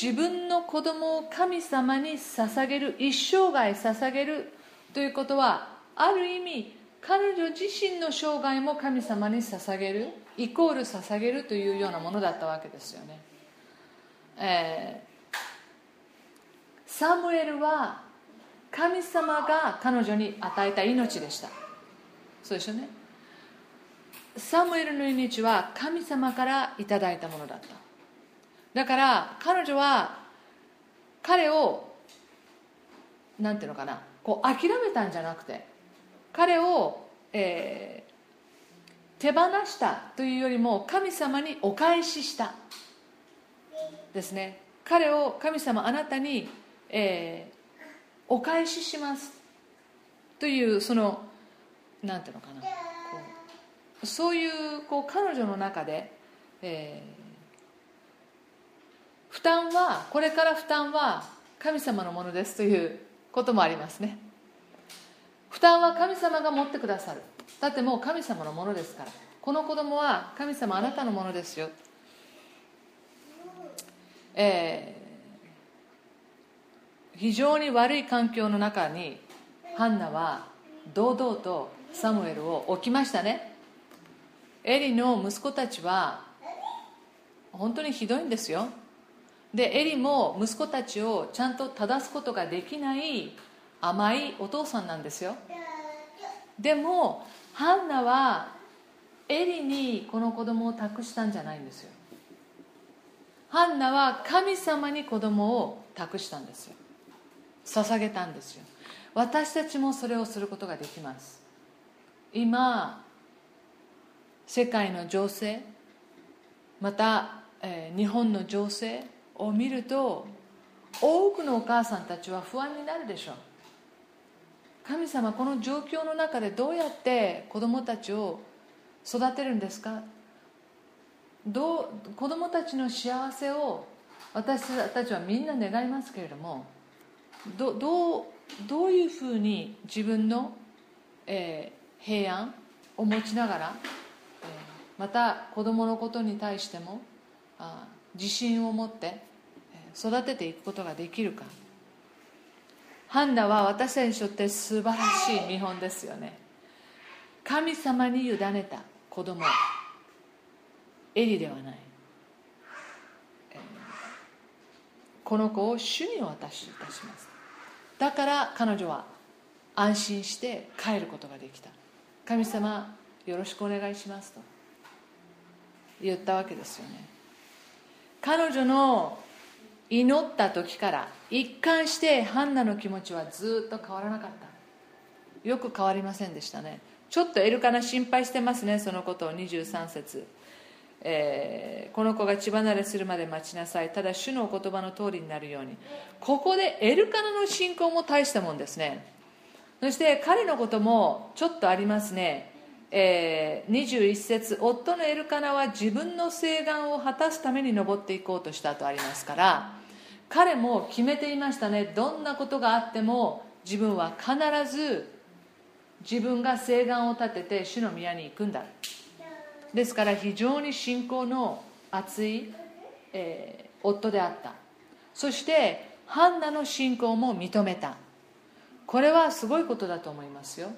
自分の子供を神様に捧げる一生涯捧げるということはある意味彼女自身の生涯も神様に捧げるイコール捧げるというようなものだったわけですよね、えー、サムエルは神様が彼女に与えた命でした。そうでしょうね。サムエルの命は神様からいただいたものだった。だから彼女は彼をなんていうのかな。こう諦めたんじゃなくて彼を、えー、手放したというよりも神様にお返しした。ですね。彼を神様あなたに、えー、お返しします。というそのなんていうのかな。こうそういうこう彼女の中で、えー、負担はこれから負担は神様のものですということもありますね。負担は神様が持ってくださる。だってもう神様のものですから。この子供は神様あなたのものですよ。えー、非常に悪い環境の中にハンナは堂々とサムエルを置きましたね。エリの息子たちは本当にひどいんですよ。でエリも息子たちをちゃんと正すことができない甘いお父さんなんですよ。でもハンナはエリにこの子供を託したんじゃないんですよ。ハンナは神様に子供を託したんですよ。捧げたんですよ。私たちもそれをすることができます。今世界の情勢また、えー、日本の情勢を見ると多くのお母さんたちは不安になるでしょう。神様この状況の中でどうやって子供たちを育てるんですか？どう子供たちの幸せを私たちはみんな願いますけれどもどどうどういうふうに自分の、えー、平安を持ちながら、えー、また子供のことに対してもあ自信を持って育てていくことができるか。ハンナは私たちにとって素晴らしい見本ですよね。神様に委ねた子供エリではない。この子を主に渡しいたします。だから彼女は安心して帰ることができた。神様よろしくお願いしますと。言ったわけですよね。彼女の祈った時から一貫してハンナの気持ちはずっと変わらなかった。よく変わりませんでしたね。ちょっとエルカナ心配してますねそのことを。23節。えー、この子が血離れするまで待ちなさい。ただ主のお言葉の通りになるように。ここでエルカナの信仰も大したもんですね。そして彼のこともちょっとありますね、えー、21節。夫のエルカナは自分の誓願を果たすために登っていこうとしたとありますから。彼も決めていましたね。どんなことがあっても自分は必ず自分が誓願を立てて主の宮に行くんだ。ですから非常に信仰の熱い、えー、夫であった。そしてハンナの信仰も認めた。これはすごいことだと思いますよ。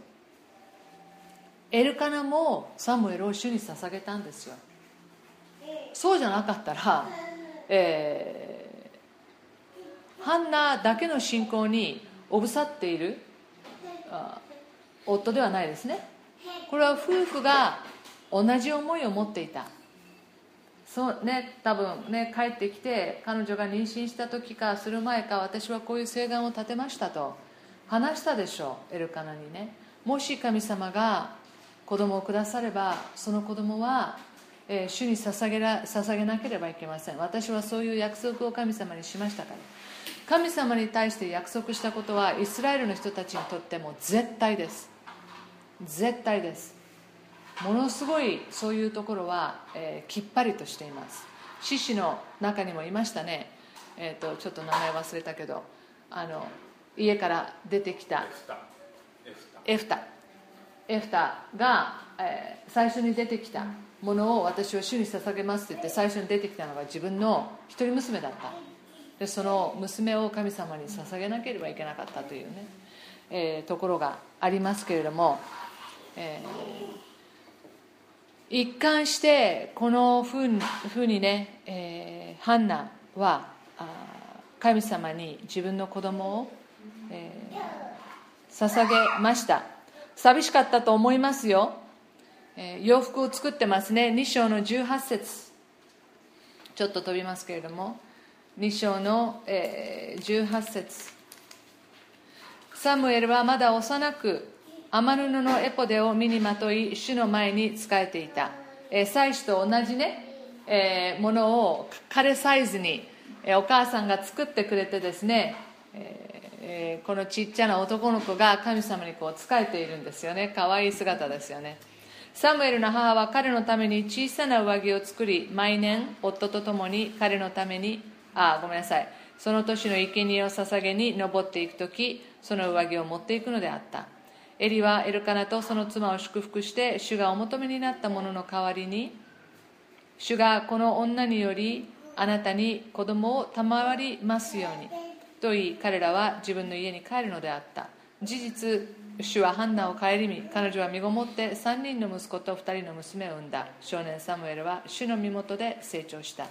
エルカナもサムエルを主に捧げたんですよ。そうじゃなかったら、えー、ハンナだけの信仰におぶさっている夫ではないですね。これは夫婦が同じ思いを持っていた。そうね多分ね帰ってきて彼女が妊娠した時かする前か私はこういう誓願を立てましたと。話したでしょうエルカナにね。もし神様が子供をくださればその子供は、えー、主に捧げら捧げなければいけません。私はそういう約束を神様にしましたから。神様に対して約束したことはイスラエルの人たちにとっても絶対です。絶対です。ものすごいそういうところは、えー、きっぱりとしています。獅子の中にもいましたね、えーと、ちょっと名前忘れたけどあの家から出てきたエフタ。エフタ。が、えー、最初に出てきたものを私は主に捧げますって言って最初に出てきたのが自分の一人娘だった。でその娘を神様に捧げなければいけなかったというね、えー、ところがありますけれども、えー一貫してこのふうにね、えー、ハンナは神様に自分の子供を、えー、捧げました。寂しかったと思いますよ、えー、洋服を作ってますね。2章の18節。ちょっと飛びますけれども。2章の、えー、18節。サムエルはまだ幼く天布のエポデを身にまとい主の前に仕えていた、えー、祭司と同じね、えー、ものを彼サイズに、えー、お母さんが作ってくれてですね、えー、このちっちゃな男の子が神様にこう仕えているんですよね。可愛い姿ですよね。サムエルの母は彼のために小さな上着を作り毎年夫と共に彼のためにあごめんなさい。その年の生贄を捧げに登っていく時その上着を持っていくのであった。エリはエルカナとその妻を祝福して主がお求めになったものの代わりに主がこの女によりあなたに子供を賜りますようにと言い彼らは自分の家に帰るのであった。事実主はハンナを顧み彼女は身ごもって3人の息子と2人の娘を産んだ。少年サムエルは主の身元で成長した。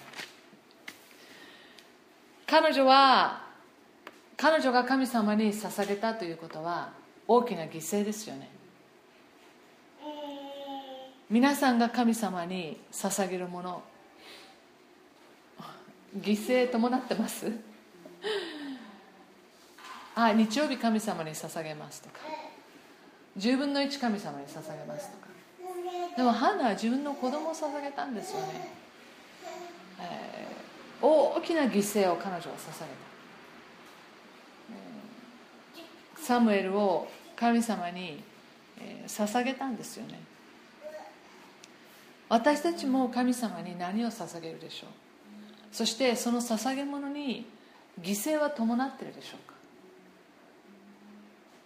彼女は彼女が神様に捧げたということは大きな犠牲ですよね。皆さんが神様に捧げるもの。犠牲伴ってます？あ日曜日神様に捧げますとか。10分の1神様に捧げますとか。でもハンナは自分の子供を捧げたんですよね、えー、大きな犠牲を彼女は捧げた、えー、サムエルを神様に、捧げたんですよね。私たちも神様に何を捧げるでしょう？そしてその捧げ物に犠牲は伴ってるでしょうか？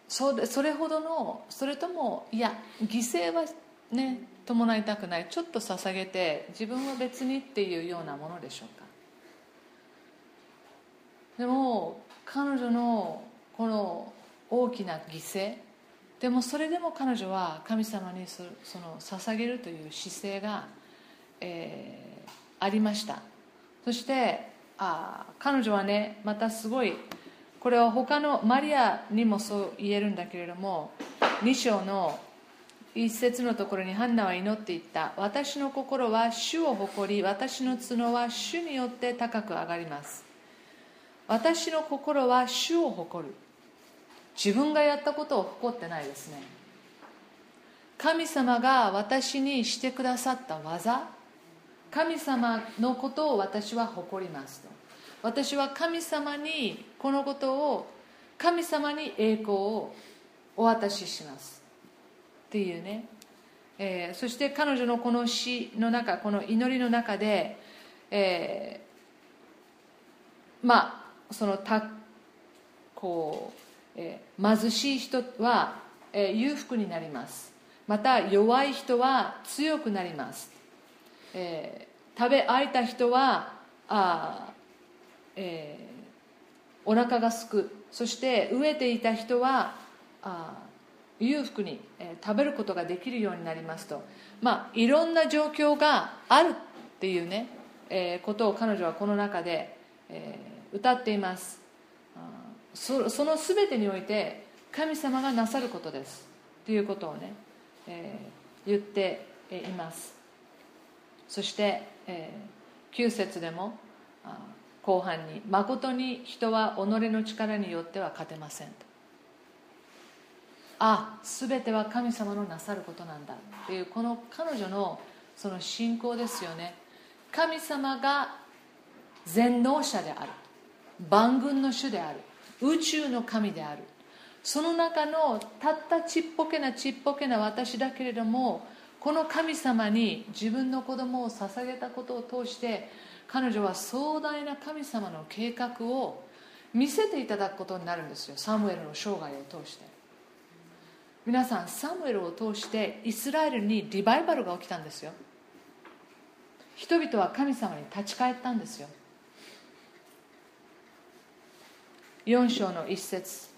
それそれほどのそれともいや犠牲はね伴いたくない。ちょっと捧げて自分は別にっていうようなものでしょうか？でも彼女のこの大きな犠牲でもそれでも彼女は神様にその捧げるという姿勢が、えー、ありました。そしてあ彼女はねまたすごいこれは他のマリアにもそう言えるんだけれども2章の一節のところにハンナは祈っていった。私の心は主を誇り私の角は主によって高く上がります。私の心は主を誇る。自分がやったことを誇ってないですね。神様が私にしてくださった技神様のことを私は誇りますと。私は神様にこのことを神様に栄光をお渡しします。っていうね、えー、そして彼女のこの詩の中この祈りの中で、えー、まあそのたこう、えー、貧しい人は、えー、裕福になります。また弱い人は強くなります、えー、食べ空いた人はあ、えー、お腹がすく。そして飢えていた人はあ裕福に、え食べることができるようになりますと、まあ、いろんな状況があるっていうね、えー、ことを彼女はこの中で、えー、歌っています。そその全てにおいて神様がなさることです。ということをね、えー、言っています。そして、えー、9節でも後半に「誠に人は己の力によっては勝てません」とあ全ては神様のなさることなんだ。っていうこの彼女のその信仰ですよね。神様が全能者である。万軍の主である。宇宙の神である。その中のたったちっぽけなちっぽけな私だけれどもこの神様に自分の子供を捧げたことを通して彼女は壮大な神様の計画を見せていただくことになるんですよ。サムエルの生涯を通して。皆さんサムエルを通してイスラエルにリバイバルが起きたんですよ。人々は神様に立ち返ったんですよ。4章の一節。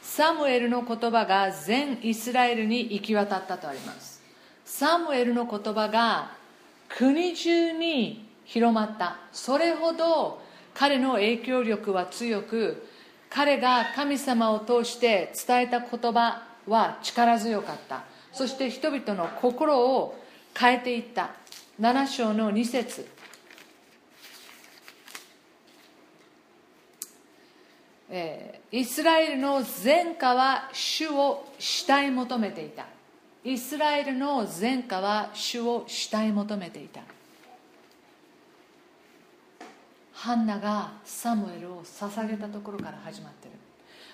サムエルの言葉が全イスラエルに行き渡ったとあります。サムエルの言葉が国中に広まった。それほど彼の影響力は強く彼が神様を通して伝えた言葉は力強かった。そして人々の心を変えていった。7章の2節、イスラエルの前科は主を慕い求めていた。イスラエルの前科は主を慕い求めていた。ハンナがサムエルを捧げたところから始まってる。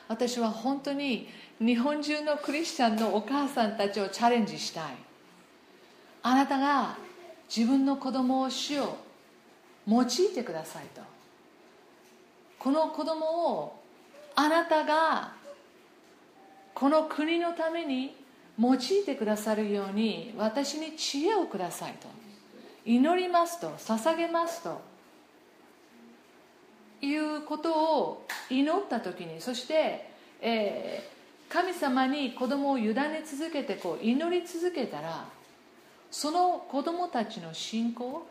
私は本当に日本中のクリスチャンのお母さんたちをチャレンジしたい。あなたが自分の子供を主を用いてくださいと。この子供をあなたがこの国のために用いてくださるように私に知恵をくださいと。祈りますと捧げますと。いうことを祈った時にそして、えー、神様に子供を委ね続けてこう祈り続けたらその子供たちの信仰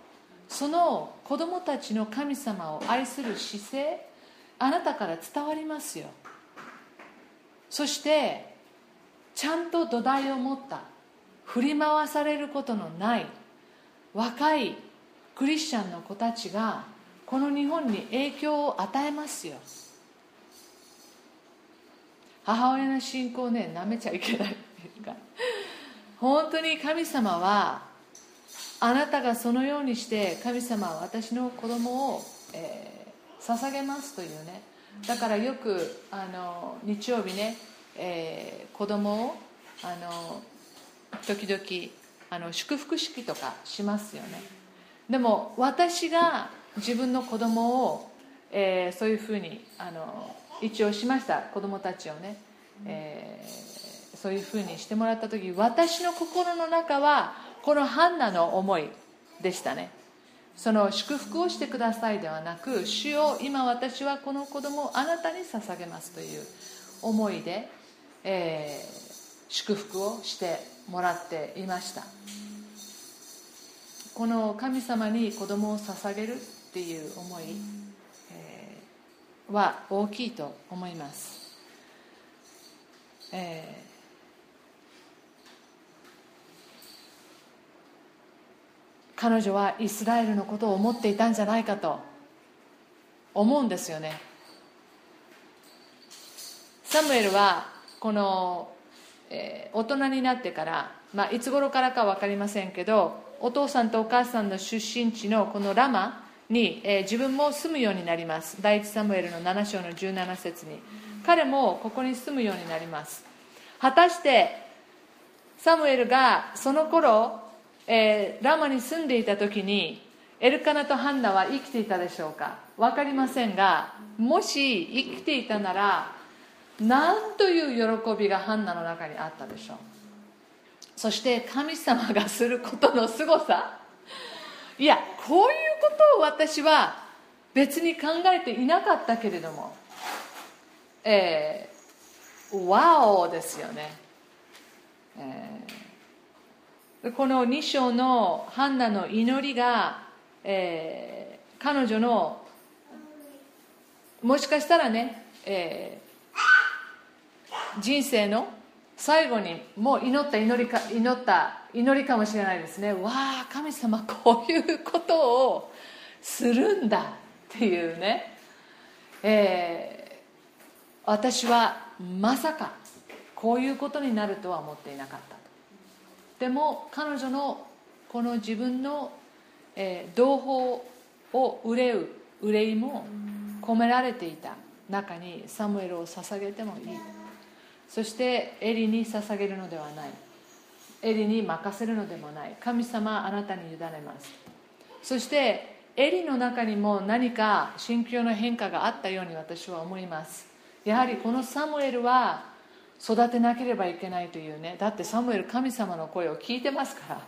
その子供たちの神様を愛する姿勢あなたから伝わりますよ。そしてちゃんと土台を持った振り回されることのない若いクリスチャンの子たちがこの日本に影響を与えますよ。母親の信仰ねなめちゃいけないっていうか。本当に神様はあなたがそのようにして神様は私の子供を、えー、捧げますというね。だからよくあの日曜日ね、えー、子供をあの時々あの祝福式とかしますよね。でも私が自分の子供を、えー、そういうふうにあの一応しました子供たちをね、えー、そういうふうにしてもらった時私の心の中はこのハンナの思いでしたね。その祝福をしてくださいではなく主よ今私はこの子供をあなたに捧げますという思いで、えー、祝福をしてもらっていました。この神様に子供を捧げるっていう思い、えー、は大きいと思います、えー彼女はイスラエルのことを思っていたんじゃないかと思うんですよね。サムエルはこの、えー、大人になってから、まあ、いつ頃からか分かりませんけどお父さんとお母さんの出身地のこのラマに、えー、自分も住むようになります。第一サムエルの7章の17節に。彼もここに住むようになります。果たしてサムエルがその頃えー、ラマに住んでいた時にエルカナとハンナは生きていたでしょうか？分かりませんがもし生きていたなら何という喜びがハンナの中にあったでしょう？そして神様がすることのすごさ？いやこういうことを私は別に考えていなかったけれどもえー、ワオですよね、えーこの2章のハンナの祈りが、えー、彼女のもしかしたらね、えー、人生の最後にもう祈った祈りか祈った祈りかもしれないですね。わあ神様こういうことをするんだっていうね、えー、私はまさかこういうことになるとは思っていなかった。でも彼女のこの自分の、えー、同胞を憂う憂いも込められていた中にサムエルを捧げてもいい。そしてエリに捧げるのではない。エリに任せるのでもない。神様あなたに委ねます。そしてエリの中にも何か心境の変化があったように私は思います。やはりこのサムエルは育てなければいけないというね。だってサムエル神様の声を聞いてますから。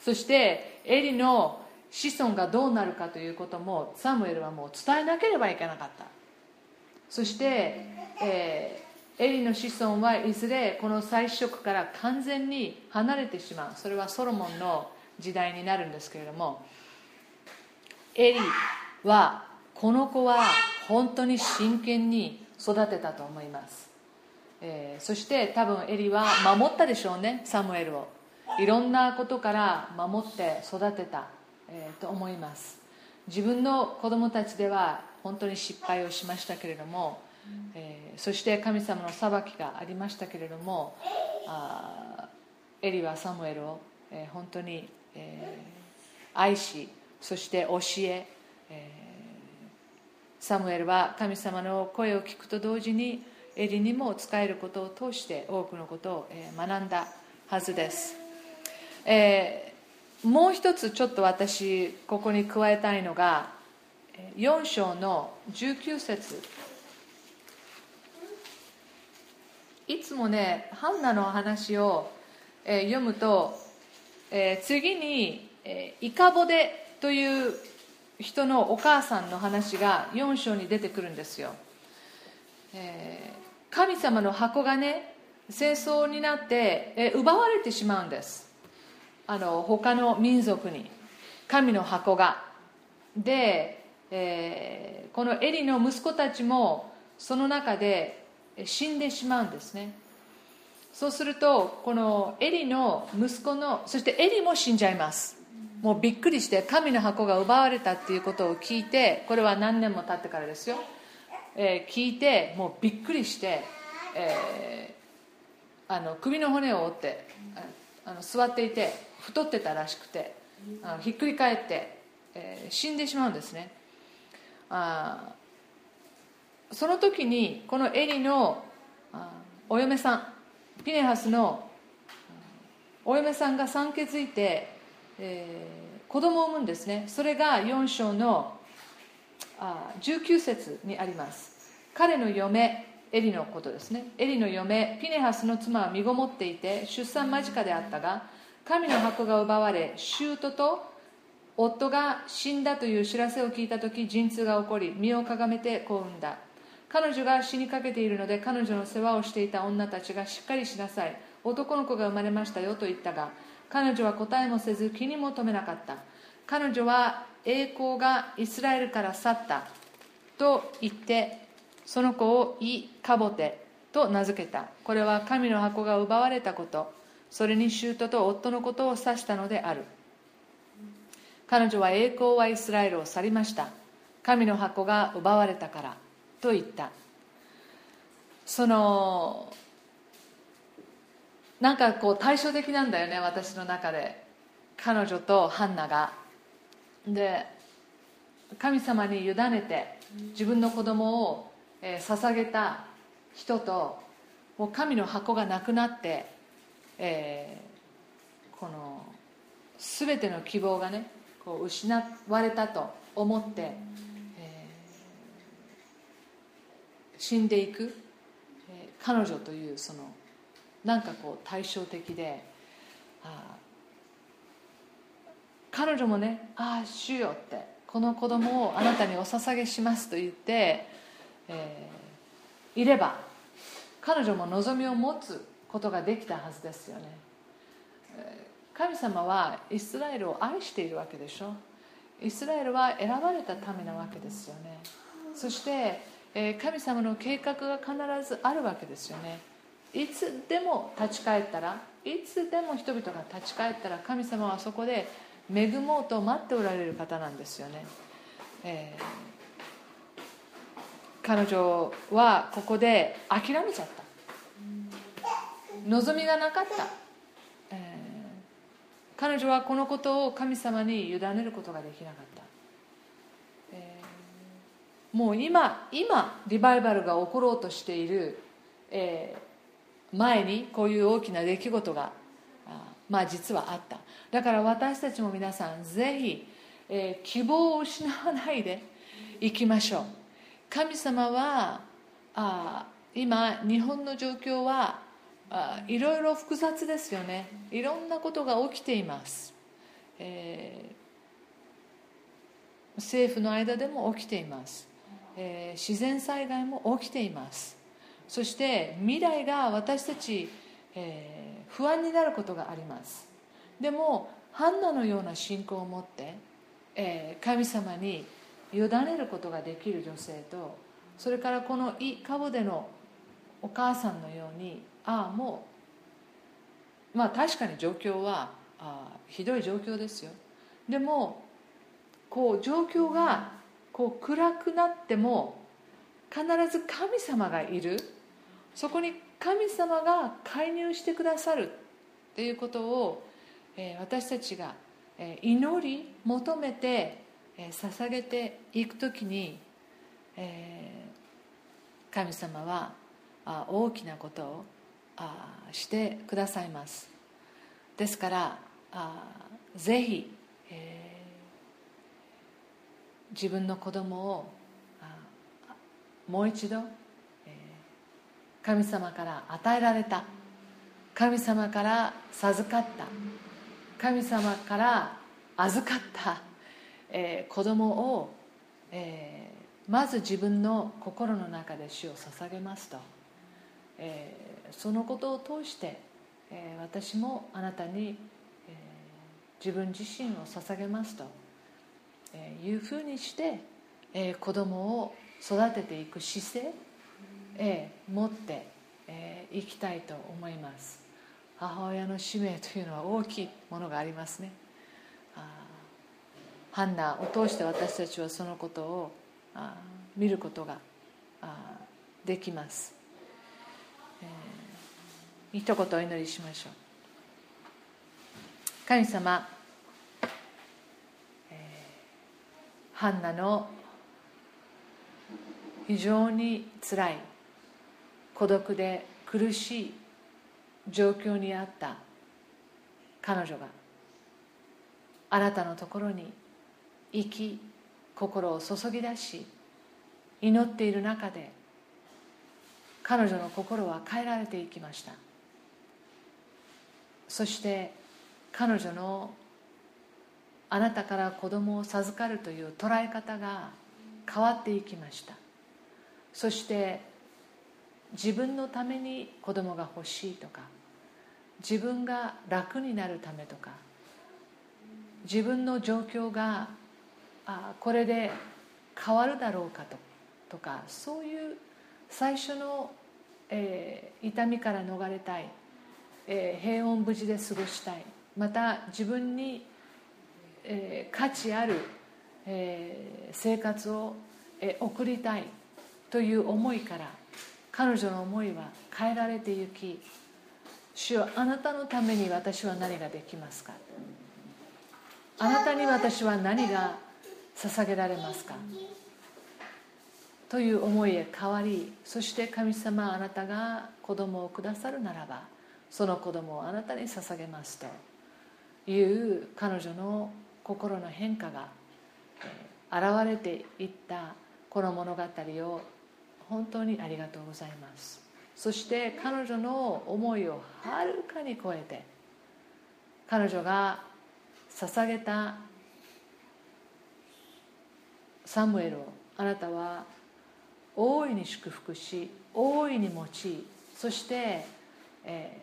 そしてエリの子孫がどうなるかということもサムエルはもう伝えなければいけなかった。そして、えー、エリの子孫はいずれこの祭司職から完全に離れてしまう。それはソロモンの時代になるんですけれどもエリはこの子は本当に真剣に育てたと思います。えー、そして多分エリは守ったでしょうねサムエルを。いろんなことから守って育てた、えー、と思います。自分の子供たちでは本当に失敗をしましたけれども、えー、そして神様の裁きがありましたけれどもあエリはサムエルを、えー、本当に、えー、愛しそして教ええー、サムエルは神様の声を聞くと同時にエリにも使えることを通して多くのことを学んだはずです、えー、もう一つちょっと私ここに加えたいのが4章の19節。いつもねハンナの話を、え読むと、えー、次に、えイカボデという人のお母さんの話が4章に出てくるんですよ、えー神様の箱がね戦争になってえ奪われてしまうんです。あの他の民族に神の箱が。で、えー、このエリの息子たちもその中で死んでしまうんですね。そうするとこのエリの息子のそしてエリも死んじゃいます。もうびっくりして神の箱が奪われたっていうことを聞いてこれは何年も経ってからですよ、えー、聞いてもうびっくりして、えー、あの首の骨を折ってあの座っていて太ってたらしくてあのひっくり返って、えー、死んでしまうんですね。あその時にこのエリのお嫁さんピネハスのお嫁さんが産気づいて、えー、子供を産むんですね。それが4章の19節にあります。彼の嫁エリのことですね。エリの嫁ピネハスの妻は身ごもっていて出産間近であったが神の箱が奪われ舅と夫が死んだという知らせを聞いた時陣痛が起こり身をかがめて子を産んだ。彼女が死にかけているので彼女の世話をしていた女たちがしっかりしなさい。男の子が生まれましたよと言ったが彼女は答えもせず気にも留めなかった。彼女は栄光がイスラエルから去ったと言ってその子をイ・カボテと名付けた。これは神の箱が奪われたこと。それに舅と夫のことを指したのである。彼女は栄光はイスラエルを去りました。神の箱が奪われたからと言った。そのなんかこう対照的なんだよね私の中で。彼女とハンナが。で神様に委ねて自分の子供を、え捧げた人ともう神の箱がなくなって、えー、この全ての希望がねこう失われたと思って、えー、死んでいく、えー、彼女というそのなんかこう対照的であ彼女もね「ああ主よ」ってこの子供をあなたにお捧げしますと言って、えー、いれば彼女も望みを持つことができたはずですよね。神様はイスラエルを愛しているわけでしょ。イスラエルは選ばれたためなわけですよね。そして神様の計画が必ずあるわけですよね。いつでも立ち返ったらいつでも人々が立ち返ったら神様はそこで恵もうと待っておられる方なんですよね、えー、彼女はここで諦めちゃった。望みがなかった、えー、彼女はこのことを神様に委ねることができなかった、もう今今リバイバルが起ころうとしている、えー前にこういう大きな出来事がまあ実はあった。だから私たちも皆さんぜひ、えー、希望を失わないでいきましょう。神様はあ今日本の状況はあいろいろ複雑ですよね。いろんなことが起きています、えー、政府の間でも起きています、えー、自然災害も起きています。そして未来が私たち、えー、不安になることがあります。でもハンナのような信仰を持って、えー、神様に委ねることができる女性とそれからこのイ・カボデのお母さんのようにああもうまあ確かに状況はあひどい状況ですよ。でもこう状況がこう暗くなっても必ず神様がいる。そこに神様が介入してくださるということを、え私たちが、え祈り求めて、え捧げていく時に、え神様はあ大きなことをあしてくださいます。ですからあぜひ、自分の子供をもう一度神様から与えられた。神様から授かった。神様から預かった、えー、子供を、えー、まず自分の心の中で主を捧げますと、えー、そのことを通して、えー、私もあなたに、えー、自分自身を捧げますと、えー、いうふうにして、えー、子供を育てていく姿勢え持ってえいきたいと思います。母親の使命というのは大きいものがありますね。あハンナを通して私たちはそのことを見ることができます、えー、一言お祈りしましょう。神様、えー、ハンナの非常につらい孤独で苦しい状況にあった彼女があなたのところに生き心を注ぎ出し祈っている中で彼女の心は変えられていきました。そして彼女のあなたから子供を授かるという捉え方が変わっていきました。そして自分のために子供が欲しいとか自分が楽になるためとか自分の状況があこれで変わるだろうかととかそういう最初の、えー、痛みから逃れたい、えー、平穏無事で過ごしたいまた自分に、えー、価値ある、えー、生活を、えー、送りたいという思いから彼女の思いは変えられてゆき主はあなたのために私は何ができますか？あなたに私は何が捧げられますか？という思いへ変わりそして神様あなたが子供をくださるならばその子供をあなたに捧げますという彼女の心の変化が現れていったこの物語を本当にありがとうございます。そして彼女の思いをはるかに超えて彼女が捧げたサムエルをあなたは大いに祝福し大いに用いそして、え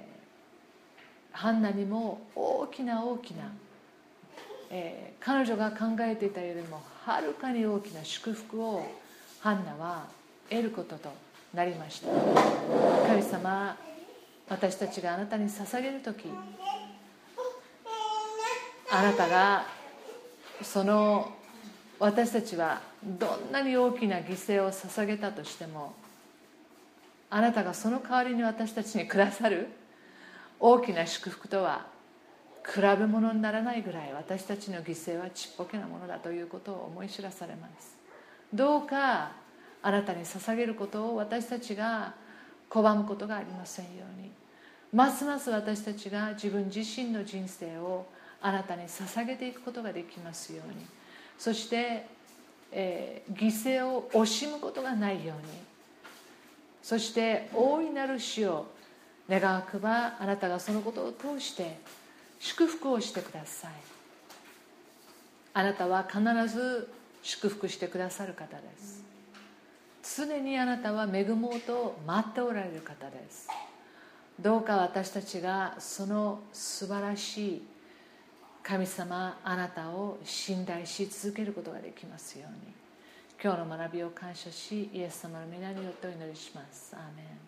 ー、ハンナにも大きな大きな、えー、彼女が考えていたよりもはるかに大きな祝福をハンナは得ることとなりました。神様私たちがあなたに捧げる時あなたがその私たちはどんなに大きな犠牲を捧げたとしてもあなたがその代わりに私たちにくださる大きな祝福とは比べ物にならないぐらい私たちの犠牲はちっぽけなものだということを思い知らされます。どうかあなたに捧げることを私たちが拒むことがありませんように。ますます私たちが自分自身の人生をあなたに捧げていくことができますように。そして、えー、犠牲を惜しむことがないように。そして大いなる死を願わくばあなたがそのことを通して祝福をしてください。あなたは必ず祝福してくださる方です。常にあなたは恵もうと待っておられる方です。どうか私たちがその素晴らしい神様あなたを信頼し続けることができますように。今日の学びを感謝しイエス様の皆によってお祈りします。アーメン。